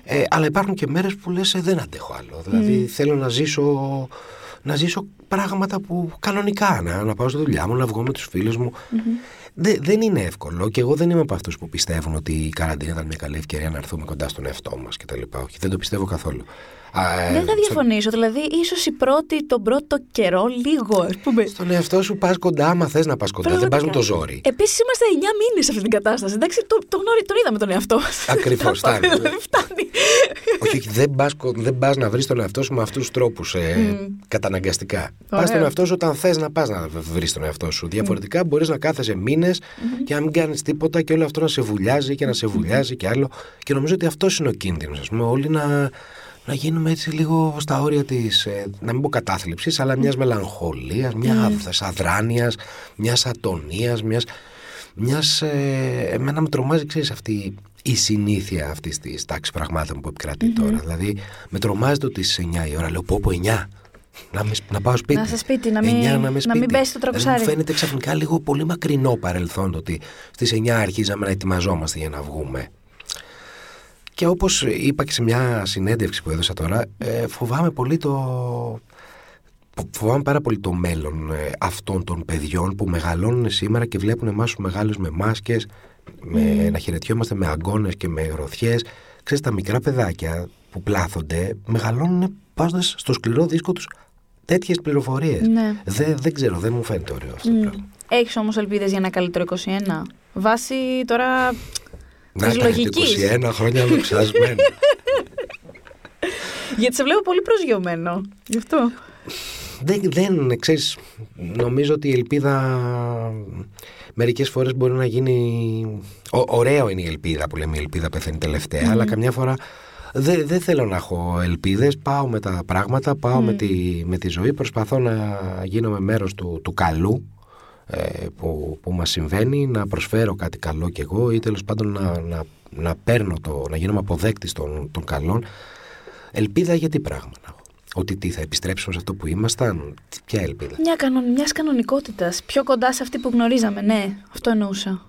Ε, αλλά υπάρχουν και μέρες που λες ε, δεν αντέχω άλλο. Δηλαδή θέλω να ζήσω, να ζήσω πράγματα που κανονικά, να, να πάω στη δουλειά μου, να βγω με τους φίλους μου. Δε- δεν είναι εύκολο και εγώ δεν είμαι από αυτούς που πιστεύουν ότι η καραντίνα ήταν μια καλή ευκαιρία να έρθουμε κοντά στον εαυτό μας κτλ. Όχι, δεν το πιστεύω καθόλου. Α, ε, Δεν θα στο- διαφωνήσω. Δηλαδή, ίσως η πρώτη, τον πρώτο καιρό, λίγο, ας πούμε. Στον εαυτό σου πας κοντά, άμα θες να πας κοντά. Δεν πας με το ζόρι. Επίσης, είμαστε 9 μήνες σε αυτή την κατάσταση. Εντάξει, το, το γνώρι, τον είδαμε τον εαυτό μας. Ακριβώς, φτάνει. δηλαδή, φτάνει. όχι, όχι, δεν πας δεν πας να βρεις τον εαυτό σου με αυτούς τους τρόπους ε, καταναγκαστικά. Πας στον Ωραίο. εαυτό σου όταν θες να πας να βρεις τον εαυτό σου. Διαφορετικά μπορείς να κάθεσαι μήνες και να μην κάνεις τίποτα και όλο αυτό να σε βουλιάζει και να σε βουλιάζει και άλλο. Και νομίζω ότι αυτός είναι ο κίνδυνος. Α πούμε, όλοι να, να γίνουμε έτσι λίγο στα όρια της, να μην πω κατάθλιψης, αλλά μιας μελαγχολίας, μια αδράνειας, μιας ατονίας, μιας. Μιας, ε, εμένα με τρομάζει, ξέρεις, αυτή η συνήθεια αυτής της τάξης πραγμάτων που επικρατει τώρα. Δηλαδή, με τρομάζει το ότι στι 9 η ώρα λέω: Πω, πω 9. Να, με, να πάω σπίτι. Να είσαι σπίτι, να μην- 9 να, να είμαι μην σπίτι. πέσει το Δηλαδή, τραπεζάρι. μου φαίνεται ξαφνικά λίγο πολύ μακρινό παρελθόν το ότι στις 9 αρχίζαμε να ετοιμαζόμαστε για να βγούμε. Και όπως είπα και σε μια συνέντευξη που έδωσα τώρα, ε, φοβάμαι πολύ το... Φοβάμαι πάρα πολύ το μέλλον ε, αυτών των παιδιών που μεγαλώνουν σήμερα και βλέπουν εμάς τους μεγάλους με μάσκες, με, να χαιρετιόμαστε με αγκώνες και με γροθιές. Ξέρεις, τα μικρά παιδάκια που πλάθονται μεγαλώνουν βάζοντας στο σκληρό δίσκο τους τέτοιες πληροφορίες. Ναι. Δεν, δεν ξέρω, δεν μου φαίνεται ωραίο αυτό το πράγμα. Έχεις όμως ελπίδες για ένα καλύτερο 21. Βάσει τώρα. Να της ήταν λογικής. 21 χρόνια λοξασμένο. Γιατί σε βλέπω πολύ προσγειωμένο. Γι' αυτό. δεν, δεν ξέρεις, νομίζω ότι η ελπίδα μερικές φορές μπορεί να γίνει... Ω, ωραίο είναι η ελπίδα που λέμε η ελπίδα πεθαίνει τελευταία, αλλά καμιά φορά δεν δεν θέλω να έχω ελπίδες, πάω με τα πράγματα, πάω με, τη, με τη ζωή, προσπαθώ να γίνομαι μέρος του, του καλού ε, που, που μας συμβαίνει, να προσφέρω κάτι καλό κι εγώ ή τέλος πάντων να, να, να παίρνω το, να γίνομαι αποδέκτης των, των καλών. Ελπίδα για τι πράγμα να έχω. Ότι τι θα επιστρέψουμε σε αυτό που ήμασταν, τι- ποια ελπίδα; Μια κανον, μιας κανονικότητας, πιο κοντά σε αυτή που γνωρίζαμε, ναι, αυτό εννοούσα.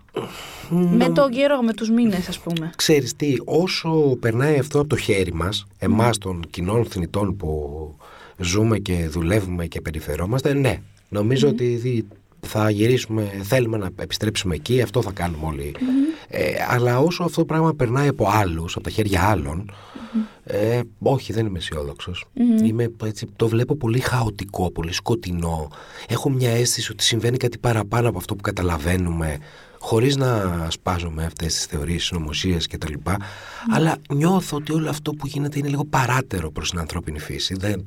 Με τον καιρό, με τους μήνες ας πούμε. Ξέρεις τι, όσο περνάει αυτό από το χέρι μας, εμάς των κοινών θνητών που ζούμε και δουλεύουμε και περιφερόμαστε, ναι, νομίζω ότι δι- θα γυρίσουμε, θέλουμε να επιστρέψουμε εκεί, αυτό θα κάνουμε όλοι. Ε, αλλά όσο αυτό το πράγμα περνάει από άλλους, από τα χέρια άλλων, ε, όχι, δεν είμαι αισιόδοξος. Είμαι, έτσι, το βλέπω πολύ χαοτικό, πολύ σκοτεινό. Έχω μια αίσθηση ότι συμβαίνει κάτι παραπάνω από αυτό που καταλαβαίνουμε, χωρίς να σπάζομαι αυτές τις θεωρίες, συνωμοσίες κτλ. Αλλά νιώθω ότι όλο αυτό που γίνεται είναι λίγο παράτερο προς την ανθρώπινη φύση. Δεν,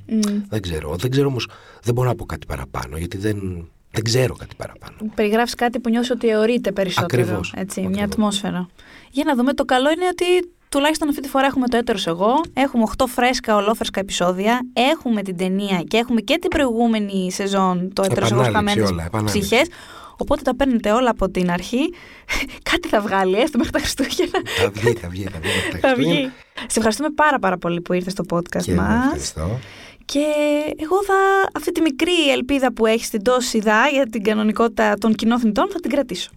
δεν ξέρω. Δεν ξέρω όμως, δεν μπορώ να πω κάτι παραπάνω, γιατί δεν, δεν ξέρω κάτι παραπάνω. Περιγράφεις κάτι που νιώθω ότι αιωρείται περισσότερο. Ακριβώς, Έτσι, μια ακριβώς. ατμόσφαιρα. Για να δούμε, το καλό είναι ότι τουλάχιστον αυτή τη φορά έχουμε το έτερος εγώ, έχουμε 8 φρέσκα, ολόφρεσκα επεισόδια, έχουμε την ταινία και έχουμε και την προηγούμενη σεζόν το έτερος εγώ Επανάληψη χαμένες όλα, επανάληψη. ψυχές. Οπότε τα παίρνετε όλα από την αρχή. Κάτι θα βγάλει, έστω μέχρι τα Χριστούγεννα. θα βγει, θα βγει, θα βγει. από τα θα βγει. Χριστούγεννα. Σε ευχαριστούμε πάρα πάρα πολύ που ήρθες στο podcast Και εγώ μας. ευχαριστώ. Και εγώ θα, αυτή τη μικρή ελπίδα που έχεις στην τόση δά για την κανονικότητα των κοινών θνητών θα την κρατήσω.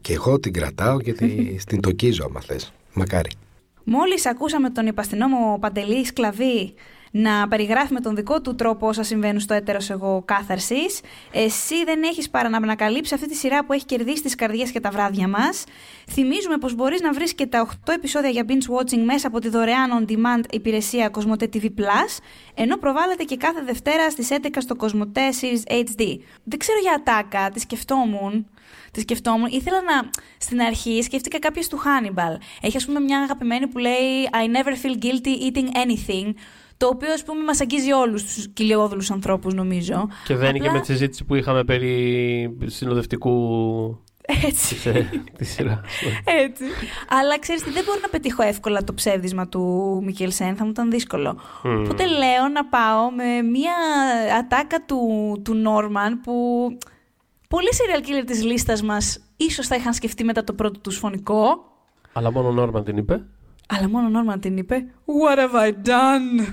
Και εγώ την κρατάω και τη, την τοκίζω, άμα θες. Μακάρι. Μόλις ακούσαμε τον υπαστηνόμο Παντελή Σκλαβή να περιγράφει με τον δικό του τρόπο όσα συμβαίνουν στο έτερος εγώ κάθαρσης, εσύ δεν έχεις παρά να ανακαλύψει αυτή τη σειρά που έχει κερδίσει τις καρδιές και τα βράδια μας. Θυμίζουμε πως μπορείς να βρεις και τα 8 επεισόδια για binge watching μέσα από τη δωρεάν on demand υπηρεσία Cosmote TV Plus, ενώ προβάλλεται και κάθε Δευτέρα στις 11 στο Cosmote Series HD. Δεν ξέρω για ατάκα, τη σκεφτόμουν. Τη σκεφτόμουν. Ήθελα να. Στην αρχή σκέφτηκα κάποιες του Hannibal. Έχει, ας πούμε, μια αγαπημένη που λέει I never feel guilty eating anything. Το οποίο, ας πούμε, μας αγγίζει όλους τους κοιλιόδουλου ανθρώπους, νομίζω. Και δεν είναι και Απλά- με τη συζήτηση που είχαμε περί συνοδευτικού Έτσι. της, ε, της σειράς. Έτσι. Αλλά ξέρεις τι, δεν μπορώ να πετύχω εύκολα το ψεύδισμα του Μικέλ Σέν, θα μου ήταν δύσκολο. Μμμ. Οπότε λέω να πάω με μια ατάκα του, του Νόρμαν που πολλοί serial killer της λίστας μας ίσως θα είχαν σκεφτεί μετά το πρώτο τους φωνικό. Αλλά μόνο ο Νόρμαν την είπε. Αλλά μόνο ο Νόρμαν την είπε What have I done?